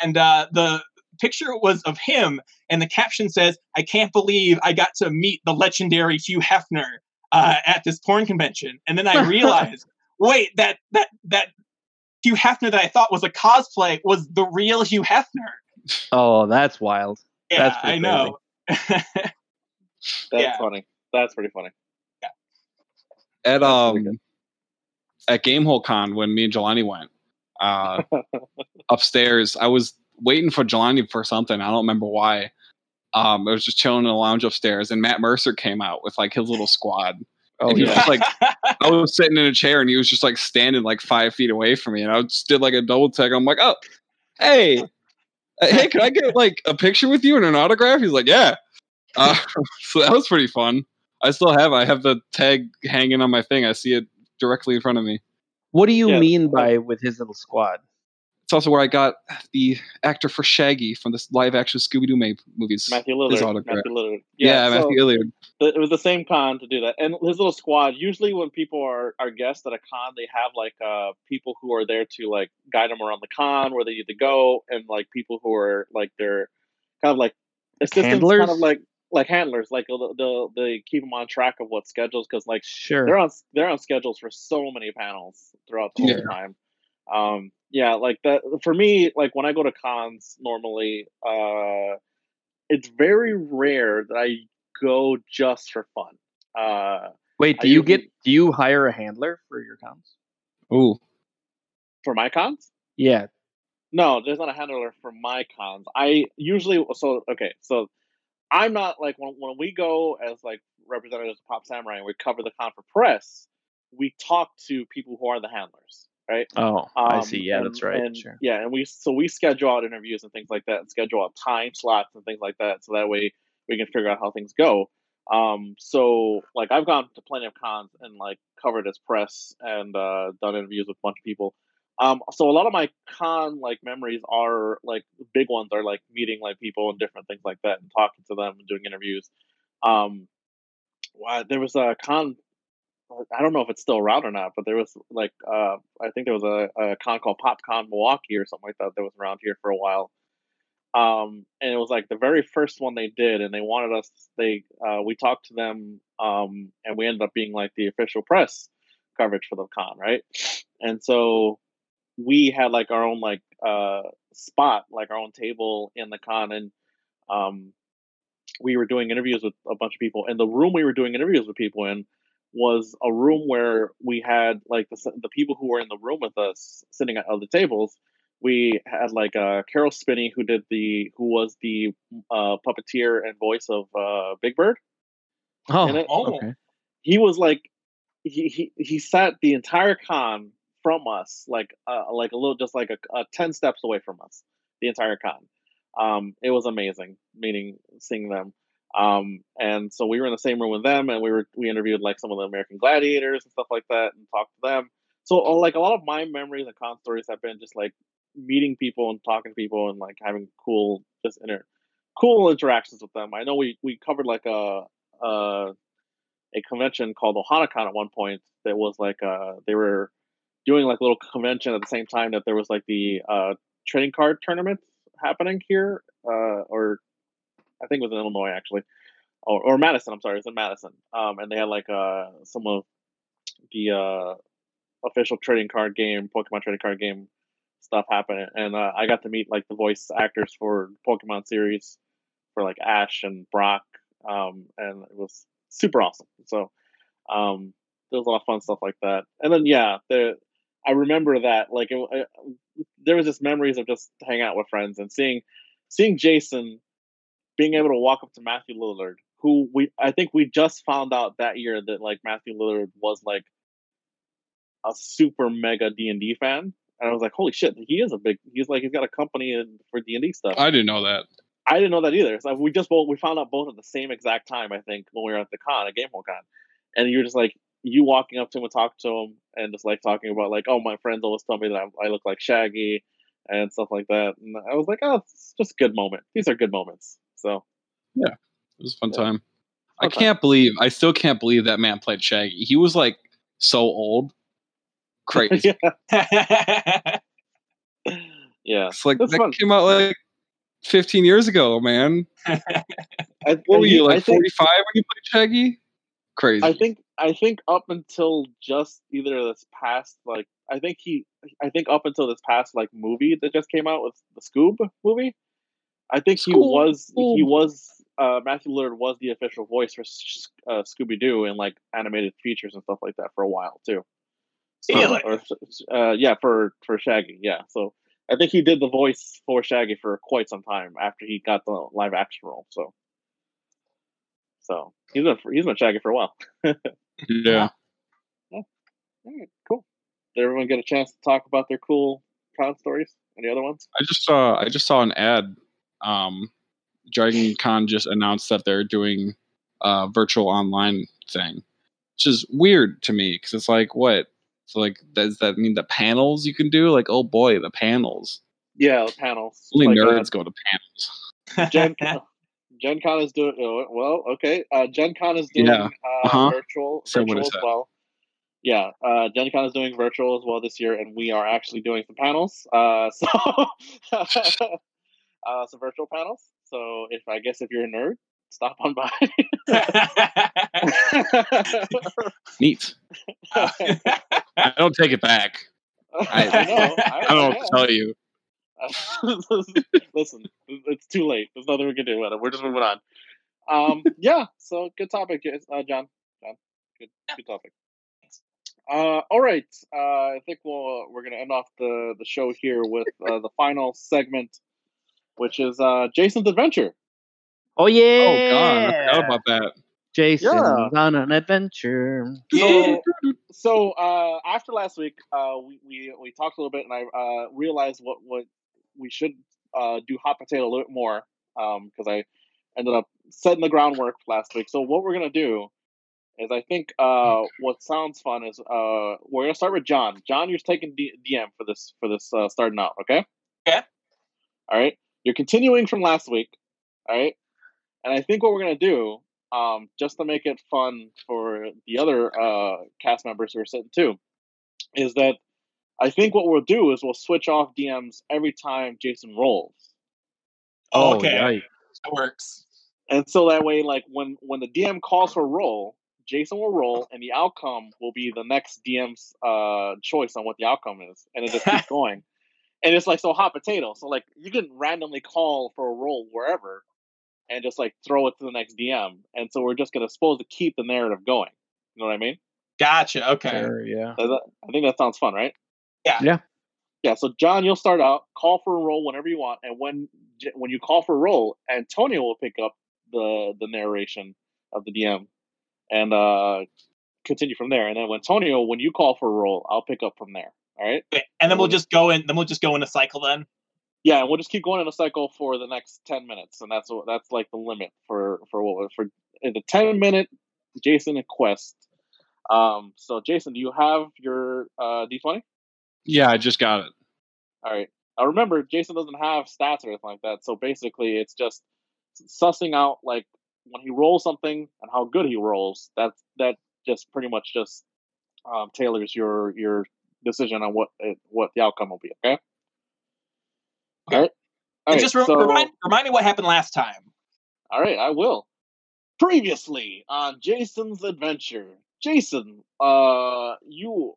And uh, the picture was of him and the caption says, "I can't believe I got to meet the legendary Hugh Hefner uh, at this porn convention." And then I realized, wait, that that that Hugh Hefner that I thought was a cosplay was the real Hugh Hefner. Oh, that's wild. Yeah, That's I know. That's Yeah. funny. That's pretty funny. at That's um good. at Gamehole Con when me and Jelani went uh, upstairs. I was waiting for Jelani for something. I don't remember why. Um, I was just chilling in the lounge upstairs, and Matt Mercer came out with like his little squad. Oh he yeah. was like, I was sitting in a chair, and he was just like standing like five feet away from me, and I just did like a double tag. I'm like, oh, hey, uh, hey, can I get like a picture with you and an autograph? He's like, yeah. Uh, so that was pretty fun. I still have. I have the tag hanging on my thing. I see it directly in front of me. What do you Yeah. mean by with his little squad? It's also where I got the actor for Shaggy from the live action Scooby Doo movies. Matthew His Lillard. autograph. Matthew Lillard. yeah, so Matthew Lillard. th- it was the same con to do that, and his little squad. Usually, when people are are guests at a con, they have like uh people who are there to like guide them around the con where they need to go, and like people who are like they're kind of like assistants, Handlers? kind of like like handlers, like they'll, they'll they keep them on track of what schedules because like Sure. they're on they're on schedules for so many panels throughout the whole Yeah. time. Um, yeah, like that for me. Like when I go to cons, normally, uh, it's very rare that I go just for fun. Uh, Wait, I do you get do you hire a handler for your cons? Ooh, for my cons, Yeah. no, there's not a handler for my cons. I usually so okay, so I'm not like when when we go as like representatives of Pop Samurai and we cover the con for press, we talk to people who are the handlers, right? Oh, I Um, see. Yeah, and- that's right. and- Sure. Yeah, and we so we schedule out interviews and things like that, and schedule out time slots and things like that, so that way we can figure out how things go. Um, so like I've gone to plenty of cons and like covered as press and uh, done interviews with a bunch of people. Um, so a lot of my con like memories are like big ones are like meeting like people and different things like that and talking to them and doing interviews. Um, wow, there was a con. I don't know if it's still around or not, but there was like uh, I think there was a, a con called PopCon Milwaukee or something like that that was around here for a while. Um, and it was like the very first one they did, and they wanted us. They uh, we talked to them, um, and we ended up being like the official press coverage for the con, right? And so we had like our own like uh spot, like our own table in the con, and um, we were doing interviews with a bunch of people. And the room we were doing interviews with people in was a room where we had like the the people who were in the room with us sitting at other tables. We had like uh, Caroll Spinney, who did the who was the uh, puppeteer and voice of uh, Big Bird. Oh, it. Oh. okay. He was like he he, he sat the entire con from us, like uh, like a little just like a, a ten steps away from us, the entire con. Um, it was amazing meeting seeing them. Um, and so we were in the same room with them, and we were we interviewed like some of the American Gladiators and stuff like that, and talked to them. So like a lot of my memories and con stories have been just like meeting people and talking to people and like having cool just inter cool interactions with them. I know we we covered like a a, a convention called OhanaCon at one point that was like uh they were doing like a little convention at the same time that there was like the uh trading card tournament happening here uh or I think it was in Illinois actually. Or, or Madison I'm sorry it's in Madison. Um and they had like uh some of the uh official trading card game Pokemon trading card game stuff happening. And uh, I got to meet like the voice actors for Pokemon series for like Ash and Brock. Um and it was super awesome. So um there was a lot of fun stuff like that. And then yeah the I remember that like it, it, there was just memories of just hanging out with friends and seeing seeing Jason being able to walk up to Matthew Lillard, who we I think we just found out that year that like Matthew Lillard was like a super mega D and D fan, and I was like, holy shit, he is a big. He's like he's got a company for D and D stuff. I didn't know that. I didn't know that either. So we just both we found out both at the same exact time. I think when we were at the con, at GameHole Con, and you're just like you walking up to him and talking to him, and just like talking about like, oh, my friends always tell me that I, I look like Shaggy and stuff like that. And I was like, oh, it's just a good moment. These are good moments. So yeah, It was a fun Yeah. time. I Fun time. can't believe I still can't believe that man played Shaggy. He was like so old. Crazy. yeah, yeah. It's like That's that fun. came out like 15 years ago, man. I, What were you like think- 45 when you played Shaggy? Crazy. I think I think up until just either this past like I think he I think up until this past like movie that just came out with the Scoob movie. I think he Scoob, was he was uh, Matthew Lillard was the official voice for uh, Scooby Doo and like animated features and stuff like that for a while too. So, Really? or, uh, yeah, for for Shaggy, yeah. So I think he did the voice for Shaggy for quite some time after he got the live action role. So, so he's been he's been Shaggy for a while. yeah. All right, cool. Did everyone get a chance to talk about their cool con stories? Any other ones? I just saw I just saw an ad. Um, Dragon Con just announced that they're doing a virtual online thing, which is weird to me because it's like what? So like, does that mean the panels you can do? Like, oh boy, the panels. Yeah, the panels. Only Like, uh, nerds go to panels. Gen, Gen Con is doing oh, well. Okay, uh, Gen Con is doing Yeah. uh, Uh-huh. virtual, So virtual is as that? well. Yeah, uh, Gen Con is doing virtual as well this year, and we are actually doing some panels. Uh, so, uh, some virtual panels. So, if I guess if you're a nerd, stop on by. Neat. I don't take it back. I- I know. I, I don't know what yeah. to tell you. Listen, it's too late. There's nothing we can do about it. We're just moving on. Um, yeah. So good topic, uh, John. John, good, good topic. Uh, all right. Uh, I think we'll we're gonna end off the the show here with uh, the final segment, which is uh, Jason's adventure. Oh yeah. Oh god, I forgot about that. Jason's Yeah. on an adventure. Yeah. So, so uh, after last week, uh, we, we we talked a little bit, and I uh, realized what what we should uh, do hot potato a little bit more because I ended up setting the groundwork last week. So what we're gonna do is I think uh, what sounds fun is uh, we're gonna start with John. John, you're taking D- DM for this for this uh, starting out. Okay. Okay. All right. You're continuing from last week. All right. And I think what we're gonna do, um, just to make it fun for the other uh, cast members who are sitting too, is that I think what we'll do is we'll switch off DMs every time Jason rolls. Oh, okay. yikes. That works. And so that way, like when when the DM calls for roll, Jason will roll, and the outcome will be the next DM's uh, choice on what the outcome is, and it just keeps going. And it's like so hot potato. So like you can randomly call for a roll wherever, and just like throw it to the next DM. And so we're just gonna supposed to keep the narrative going. You know what I mean? Gotcha. Okay. Sure, yeah. Does that- I think that sounds fun, right? Yeah. Yeah. Yeah. So John, you'll start out, call for a roll whenever you want, and when when you call for a roll, Antonio will pick up the the narration of the DM and uh continue from there. And then when Antonio, when you call for a roll, I'll pick up from there. All right. Okay, And then we'll just go in. Then we'll just go in a cycle. Then. Yeah, and we'll just keep going in a cycle for the next ten minutes, and that's what that's like the limit for for what for the ten minute Jason and Quest. Um. So Jason, do you have your uh D twenty? Yeah, I just got it. All right. Now remember, Jason doesn't have stats or anything like that. So basically, it's just sussing out like when he rolls something and how good he rolls. That's that just pretty much just um, tailors your your decision on what it, what the outcome will be. Okay. Okay. All right. All And just re- so, remind remind me what happened last time. all right, I will. Previously on Jason's adventure, Jason, uh, you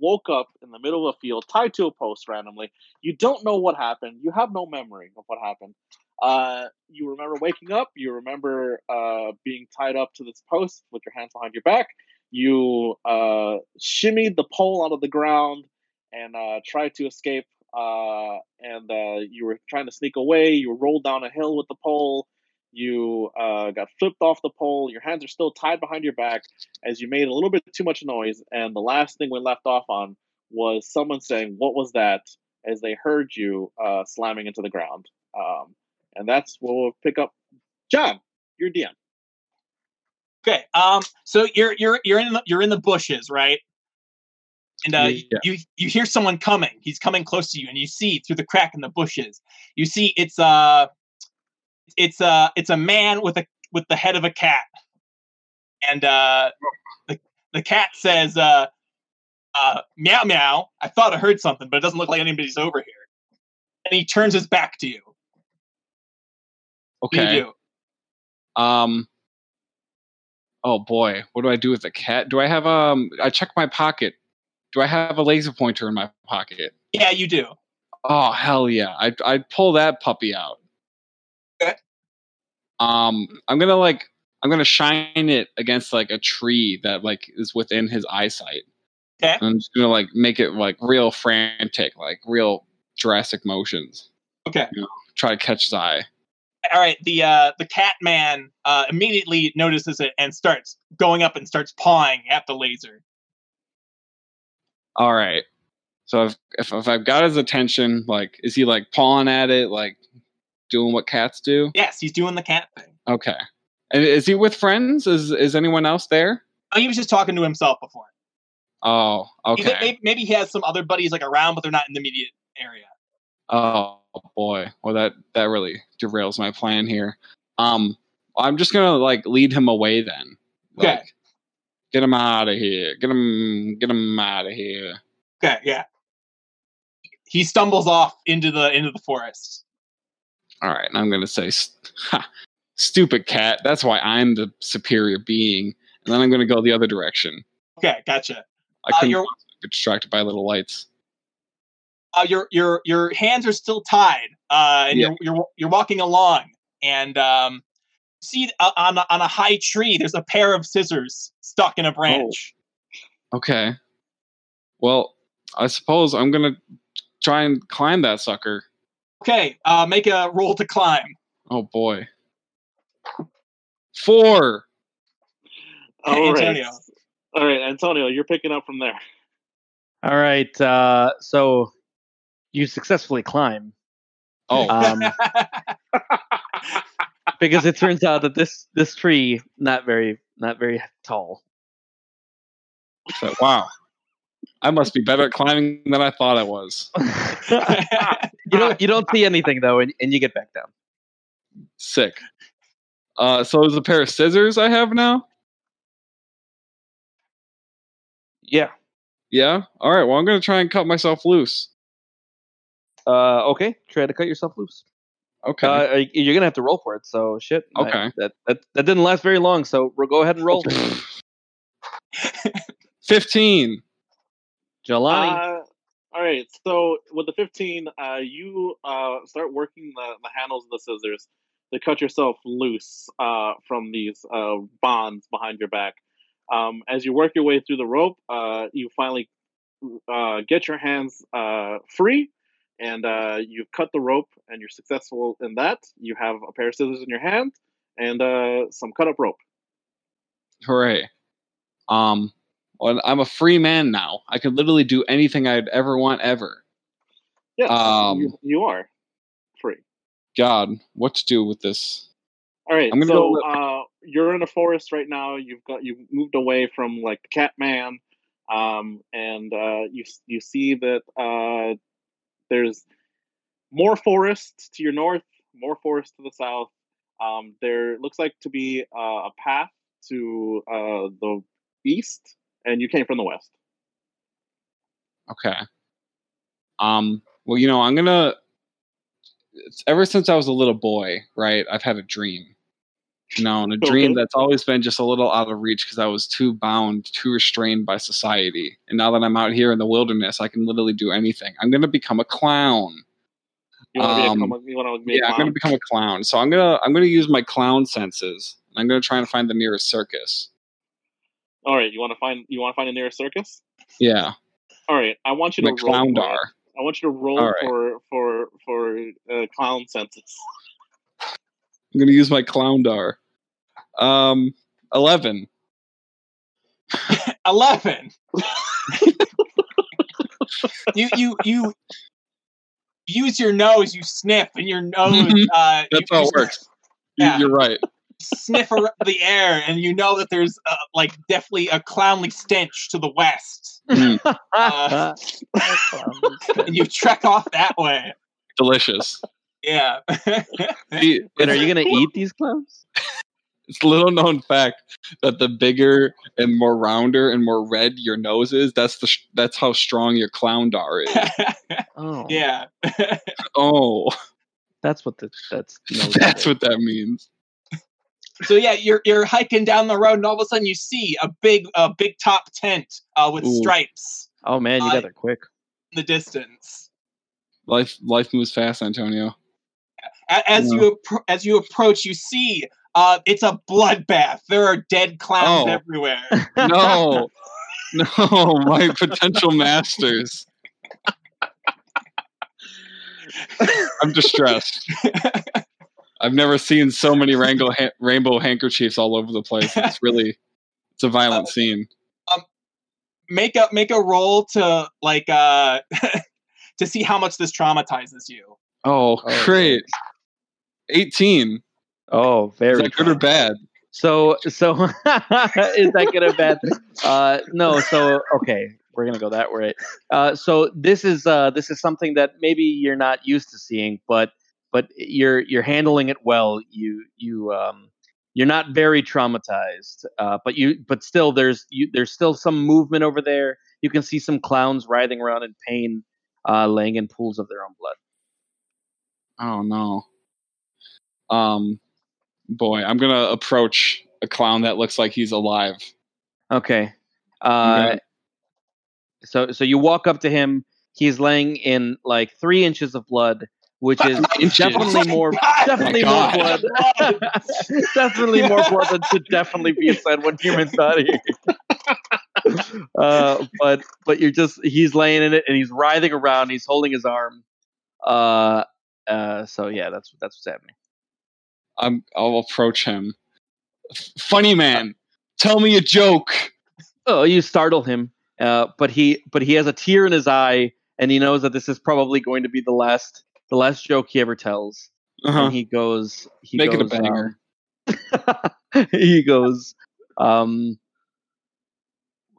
woke up in the middle of a field, tied to a post randomly. You don't know what happened. You have no memory of what happened. Uh, you remember waking up. You remember uh, being tied up to this post with your hands behind your back. You uh, shimmied the pole out of the ground and uh, tried to escape. Uh, and uh, you were trying to sneak away. You rolled down a hill with the pole. You uh, got flipped off the pole. Your hands are still tied behind your back as you made a little bit too much noise. And the last thing we left off on was someone saying, What was that? as they heard you uh, slamming into the ground. Um, and that's where we'll pick up. John, your DM. Okay. Um. So you're you're you're in the, you're in the bushes, right? And uh, Yeah. you you hear someone coming. He's coming close to you, and you see through the crack in the bushes. You see it's uh it's uh it's a man with a with the head of a cat, and uh the the cat says uh uh meow meow. I thought I heard something, but it doesn't look like anybody's over here. And he turns his back to you. What do Okay. you do? Um. Oh boy, what do I do with the cat? Do I have um? I check my pocket. Do I have a laser pointer in my pocket? Yeah, you do. Oh hell yeah! I I'd pull that puppy out. Okay. Um, I'm gonna like I'm gonna shine it against like a tree that like is within his eyesight. Okay. And I'm just gonna like make it like real frantic, like real Jurassic motions. Okay. Try to catch his eye. All right the uh the cat man uh immediately notices it and starts going up and starts pawing at the laser All right. So if, if if I've got his attention, like, is he like pawing at it, like doing what cats do? yes he's doing the cat thing Okay. And is he with friends? Is is anyone else there? oh, he was just talking to himself before Oh, He- okay. maybe, maybe he has some other buddies like around but they're not in the immediate area Oh boy. Well, that that really derails my plan here. Um, I'm just gonna like lead him away then. Okay. Get him out of here. Get him. Get him out of here. okay yeah he stumbles off into the into the forest All right. And I'm gonna say, ha, stupid cat. That's why I'm the superior being. And then I'm gonna go the other direction. okay gotcha I Uh, couldn't you're- get distracted by little lights. Uh, your your your hands are still tied, uh, and Yeah. you're you're you're walking along, and um, see uh, on a, on a high tree, there's a pair of scissors stuck in a branch. Okay. Well, I suppose I'm gonna try and climb that sucker. Okay, uh, make a roll to climb. Oh boy. Four. All right. Antonio. All right, Antonio, you're picking up from there. All right. Uh, so you successfully climb. Oh, Um, because it turns out that this this tree not very not very tall. So, wow. I must be better at climbing than I thought I was. you don't you don't see anything though, and, and you get back down. Sick. Uh, so there's a pair of scissors I have now. Yeah. Yeah. All right. Well, I'm gonna try and cut myself loose. Uh, okay. Try to cut yourself loose. Okay. Uh, you're gonna have to roll for it. So shit. I- Okay. that, that that didn't last very long. So we'll go ahead and roll. Fifteen. Jelani. Uh, all right. So with the 15, uh, you uh, start working the, the handles of the scissors to cut yourself loose uh, from these uh, bonds behind your back. Um, as you work your way through the rope, uh, you finally uh, get your hands uh, free, and uh, you cut the rope, and you're successful in that. You have a pair of scissors in your hand and uh, some cut up rope. Hooray. Um. Well, I'm a free man now. I could literally do anything I'd ever want ever. Yes, Um, you, you are free. God, what to do with this? All right, so go uh, you're in a forest right now. You've got you've moved away from like the Catman, um, and uh, you you see that uh, there's more forest to your north, more forest to the south. Um, there looks like to be uh, a path to uh, the east, and you came from the west. Okay. Um. Well, you know, I'm gonna. It's, ever since I was a little boy, right? I've had a dream. Know, and a dream Okay. that's always been just a little out of reach because I was too bound, too restrained by society. And now that I'm out here in the wilderness, I can literally do anything. I'm gonna become a clown. You want to Um, be a, you want to be a Yeah, I'm gonna become a clown. So I'm gonna I'm gonna use my clown senses. and I'm gonna try and find the nearest circus. All right, you want to find you want to find the nearest circus. Yeah, All right, I want you to roll for clowndar. I want you to roll right. for for for uh, clown senses. I'm gonna use my clowndar. Um, eleven. Eleven. you you you use your nose. You sniff, and your nose. Mhm. Uh, That's you, how you it works. You- Yeah. You're right. Sniff around the air, and you know that there's uh, like definitely a clownly stench to the west. Mm, Uh, and you trek off that way. delicious. Yeah. And are you gonna eat these clowns? It's a little known fact that the bigger and more rounder and more red your nose is, that's the sh- that's how strong your clowndar is. Oh, yeah. Oh, That's what the that's no, that's what that means. So yeah, you're you're hiking down the road, and all of a sudden you see a big a big top tent uh, with Ooh. stripes Oh man, you I- got there quick. in the distance. Life life moves fast, Antonio. A- As Yeah. you as you approach, you see uh, it's a bloodbath. There are dead clowns Oh. everywhere. No, no, my potential masters. I'm distressed. I've never seen so many rainbow ha- rainbow handkerchiefs all over the place. It's really, it's a violent scene. make a make a roll to like uh to see how much this traumatizes you. Oh, Oh, great! Eighteen. Oh, Is very that good or bad? So so is that good or bad? Uh, no. So okay, we're gonna go that way. Uh, so this is uh, this is something that maybe you're not used to seeing, but but you're you're handling it well. You you um, you're not very traumatized, uh, but you but still there's you, there's still some movement over there. You can see some clowns writhing around in pain, uh, laying in pools of their own blood. Oh no. Um, boy, I'm gonna approach a clown that looks like he's alive. Okay. Uh, Okay. So so you walk up to him. He's laying in like three inches of blood, which is definitely more definitely more blood. definitely more blood than should definitely be inside one human's body. uh, but but you're just he's laying in it and he's writhing around. He's holding his arm. Uh, uh, so yeah, that's that's what's happening. I'm, I'll approach him. Funny man, tell me a joke. Oh, you startle him, uh, but he but he has a tear in his eye, and he knows that this is probably going to be the last the last joke he ever tells. Uh-huh. and he goes. He Make it a banger. um, he goes. Um,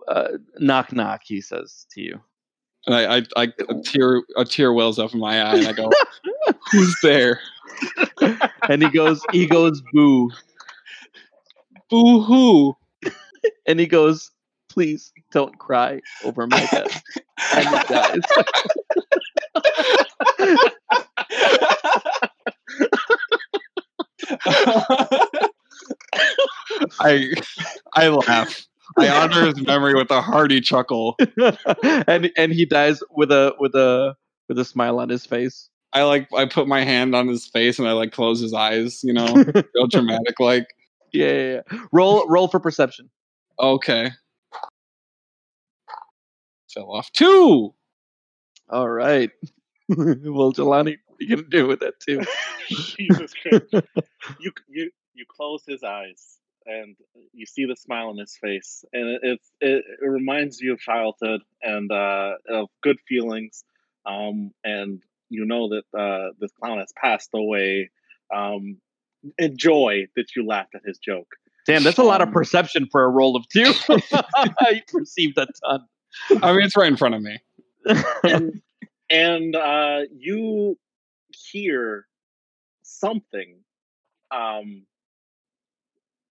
uh, knock knock. He says to you. And I, I, I a tear, a tear wells up in my eye, and I go, "Who's there? And he goes. He goes. Boo. Boo hoo!" And he goes. Please don't cry over my death. And he dies. I, I laugh. I honor his memory with a hearty chuckle. and and he dies with a with a with a smile on his face. I like, I put my hand on his face, and I like close his eyes. You know, real dramatic. Like, Yeah, yeah, yeah. Roll roll for perception. okay, fell off two. All right. well, Jelani, what are you gonna do with that too? Jesus Christ. you you you close his eyes and you see the smile on his face, and it it, it, it reminds you of childhood and uh, of good feelings, um, and you know that uh, this clown has passed away. Um, enjoy that you laughed at his joke. Damn, that's a lot of Um, perception for a roll of two. I perceived a ton. I mean, it's right in front of me. and and uh, you hear something um,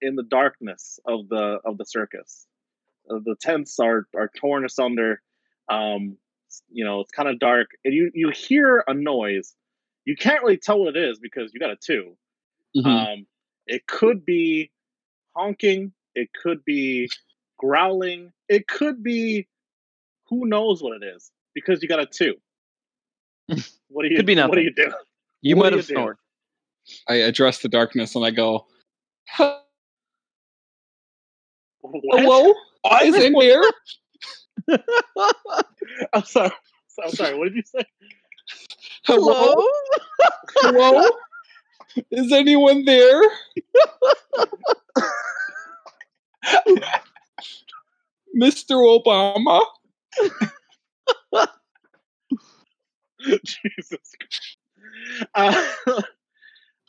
in the darkness of the of the circus. Uh, the tents are are torn asunder. Um, s- you know, it's kind of dark, and you you hear a noise. You can't really tell what it is because you got a 2 Mhm. Um, it could be honking. It could be growling. It could be who knows what it is because you got a two. What do you? Could be nothing. What do you do? you What might do have snored. I address the darkness, and I go, What? "Hello, is in here?" I'm sorry. I'm sorry. What did you say? Hello, hello, is anyone there? Mr. Obama. Jesus. Christ. Uh,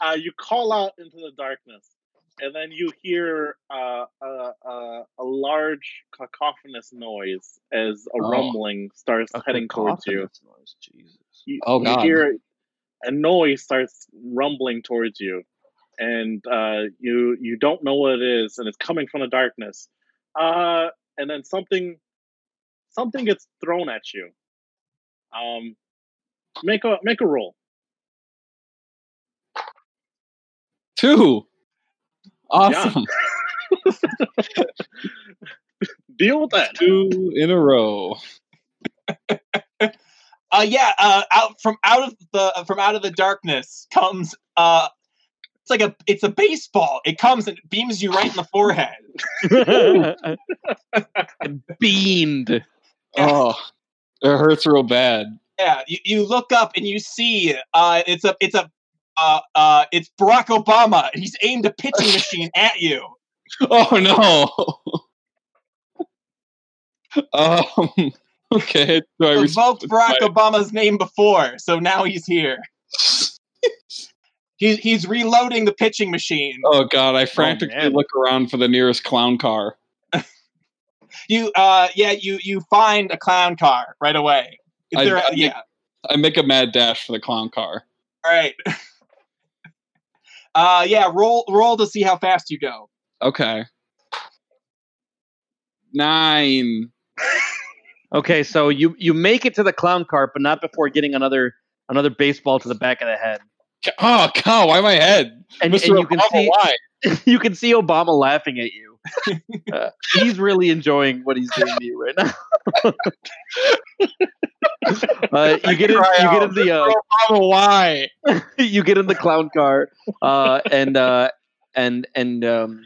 uh, you call out into the darkness, and then you hear uh, a, a, a large cacophonous noise as a Oh. rumbling starts A heading towards you. cacophonous noise, Jesus. you, Oh, you hear a noise starts rumbling towards you and uh, you you don't know what it is and it's coming from the darkness uh, and then something something gets thrown at you um, make a make a roll Two. Awesome. deal with that Two in a row. uh yeah uh out from out of the from out of the darkness comes uh it's like a it's a baseball it comes and beams you right in the forehead Beamed. Oh, it hurts real bad. yeah you, you look up and you see uh it's a it's a uh uh it's barack obama he's aimed a pitching machine at you Oh no. um. Okay. Do I revoked respond? barack obama's name before so now he's here he's he's reloading the pitching machine Oh god! I frantically man. look around for the nearest clown car. you uh yeah you you find a clown car right away Is I- there a- I make- yeah I make a mad dash for the clown car. all right uh yeah roll roll to see how fast you go Okay. Nine. Okay, so you you make it to the clown cart, but not before getting another another baseball to the back of the head. Oh god! Why my head? And, Mr. and you can Obama, see why? you can see Obama laughing at you. Uh, he's really enjoying what he's doing to you right now. uh, you get in, you get in the uh, why? you get in the clown car, uh, and uh, and and um,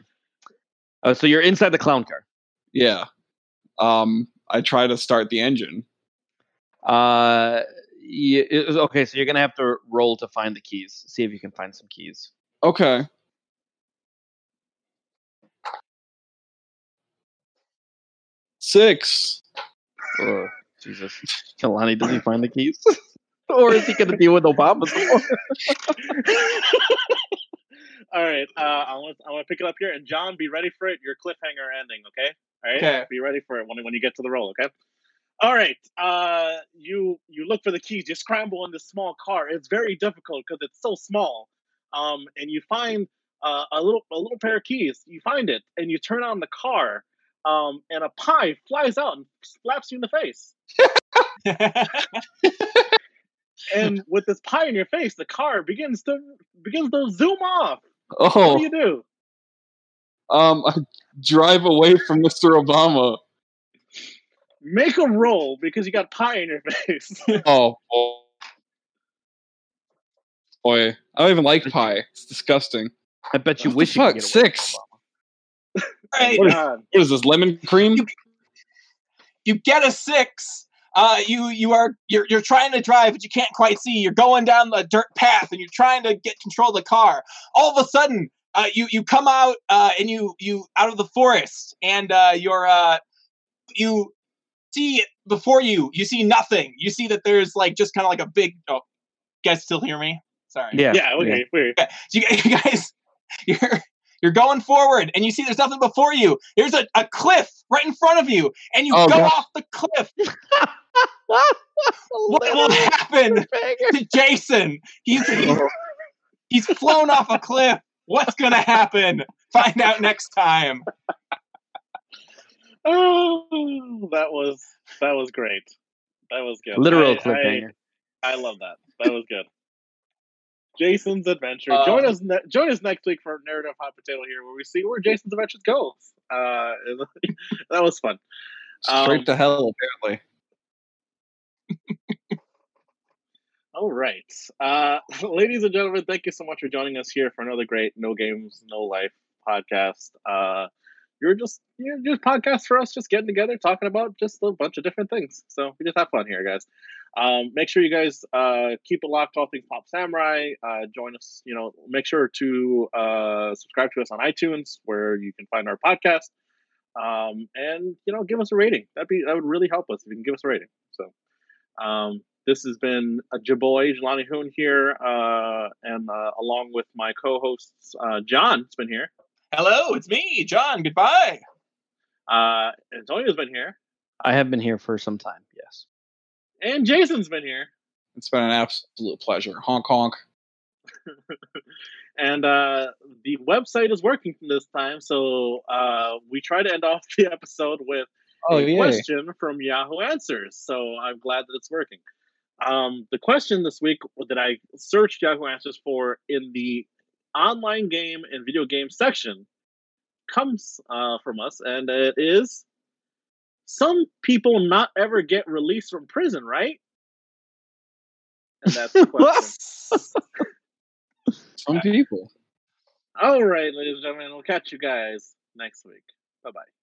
uh, so you're inside the clown car. Yeah. Um. I try to start the engine. Uh, okay, so you're gonna have to roll to find the keys. See if you can find some keys. Okay. Six. Oh, Jesus, Kalani, does he find the keys? or is he going to deal with Obama some? All right, uh, I want I want to pick it up here, and John, be ready for it. Your cliffhanger ending, okay? All right, Okay. be ready for it when when you get to the roll, okay? All right, uh, you you look for the keys. You scramble in this small car. It's very difficult because it's so small. Um, and you find uh, a little a little pair of keys. You find it, and you turn on the car. Um, and a pie flies out and slaps you in the face. And with this pie in your face, the car begins to begins to zoom off. What Oh, do you do? um, I drive away from Mr. Obama. Make a roll because you got pie in your face. Oh, boy. boy, I don't even like pie. It's disgusting. I bet you What the wish you could fuck? get away from Six? Obama. Right. What, is, what is this? Lemon cream? You- you get a six. Uh, you you are you're you're trying to drive, but you can't quite see. You're going down the dirt path, and you're trying to get control of the car. All of a sudden, uh, you you come out uh, and you you out of the forest, and uh, you're uh, you see before you. You see nothing. You see that there's like just kind of like a big. Oh, you guys still hear me? Sorry. Yeah. Yeah, okay, weird. Okay, so you, you guys, you're you're going forward, and you see there's nothing before you. There's a, a cliff right in front of you, and you Oh, go God. off the cliff. What will happen to Jason? He's he's flown off a cliff. What's gonna happen? Find out next time. Oh, that was that was great. That was good. Literal I- cliffhanger. I, I love that. That was good. Jason's adventure. Uh, join us. Ne- join us next week for narrative hot potato here, where we see where Jason's adventures goes. Uh, that was fun. Straight Um, to hell, apparently. All right. Uh, ladies and gentlemen, thank you so much for joining us here for another great No Games, No Life podcast. Uh, you're just you're just podcast for us, just getting together, talking about just a bunch of different things. So we just have fun here, guys. Um, make sure you guys uh, keep it locked all things Pop Samurai. Uh, join us. You know, make sure to uh, subscribe to us on iTunes, where you can find our podcast. Um, and you know, give us a rating. That'd be that would really help us if you can give us a rating. So. Um, this has been a Jaboy Jelani Hoon here, uh, and uh, along with my co-hosts, uh, John's been here, Hello, it's me, John. Goodbye. uh, Antonio's been here, I have been here for some time. Yes. and Jason's been here, It's been an absolute pleasure. Honk honk. and uh, the website is working from this time. So uh, we try to end off the episode with Oh a yeah. question from Yahoo Answers. So I'm glad that it's working. Um, the question this week that I searched Yahoo Answers for in the online game and video game section comes uh, from us, and it is some people not ever get released from prison, right? And that's the question. Some people. All right, ladies and gentlemen, we'll catch you guys next week. Bye bye.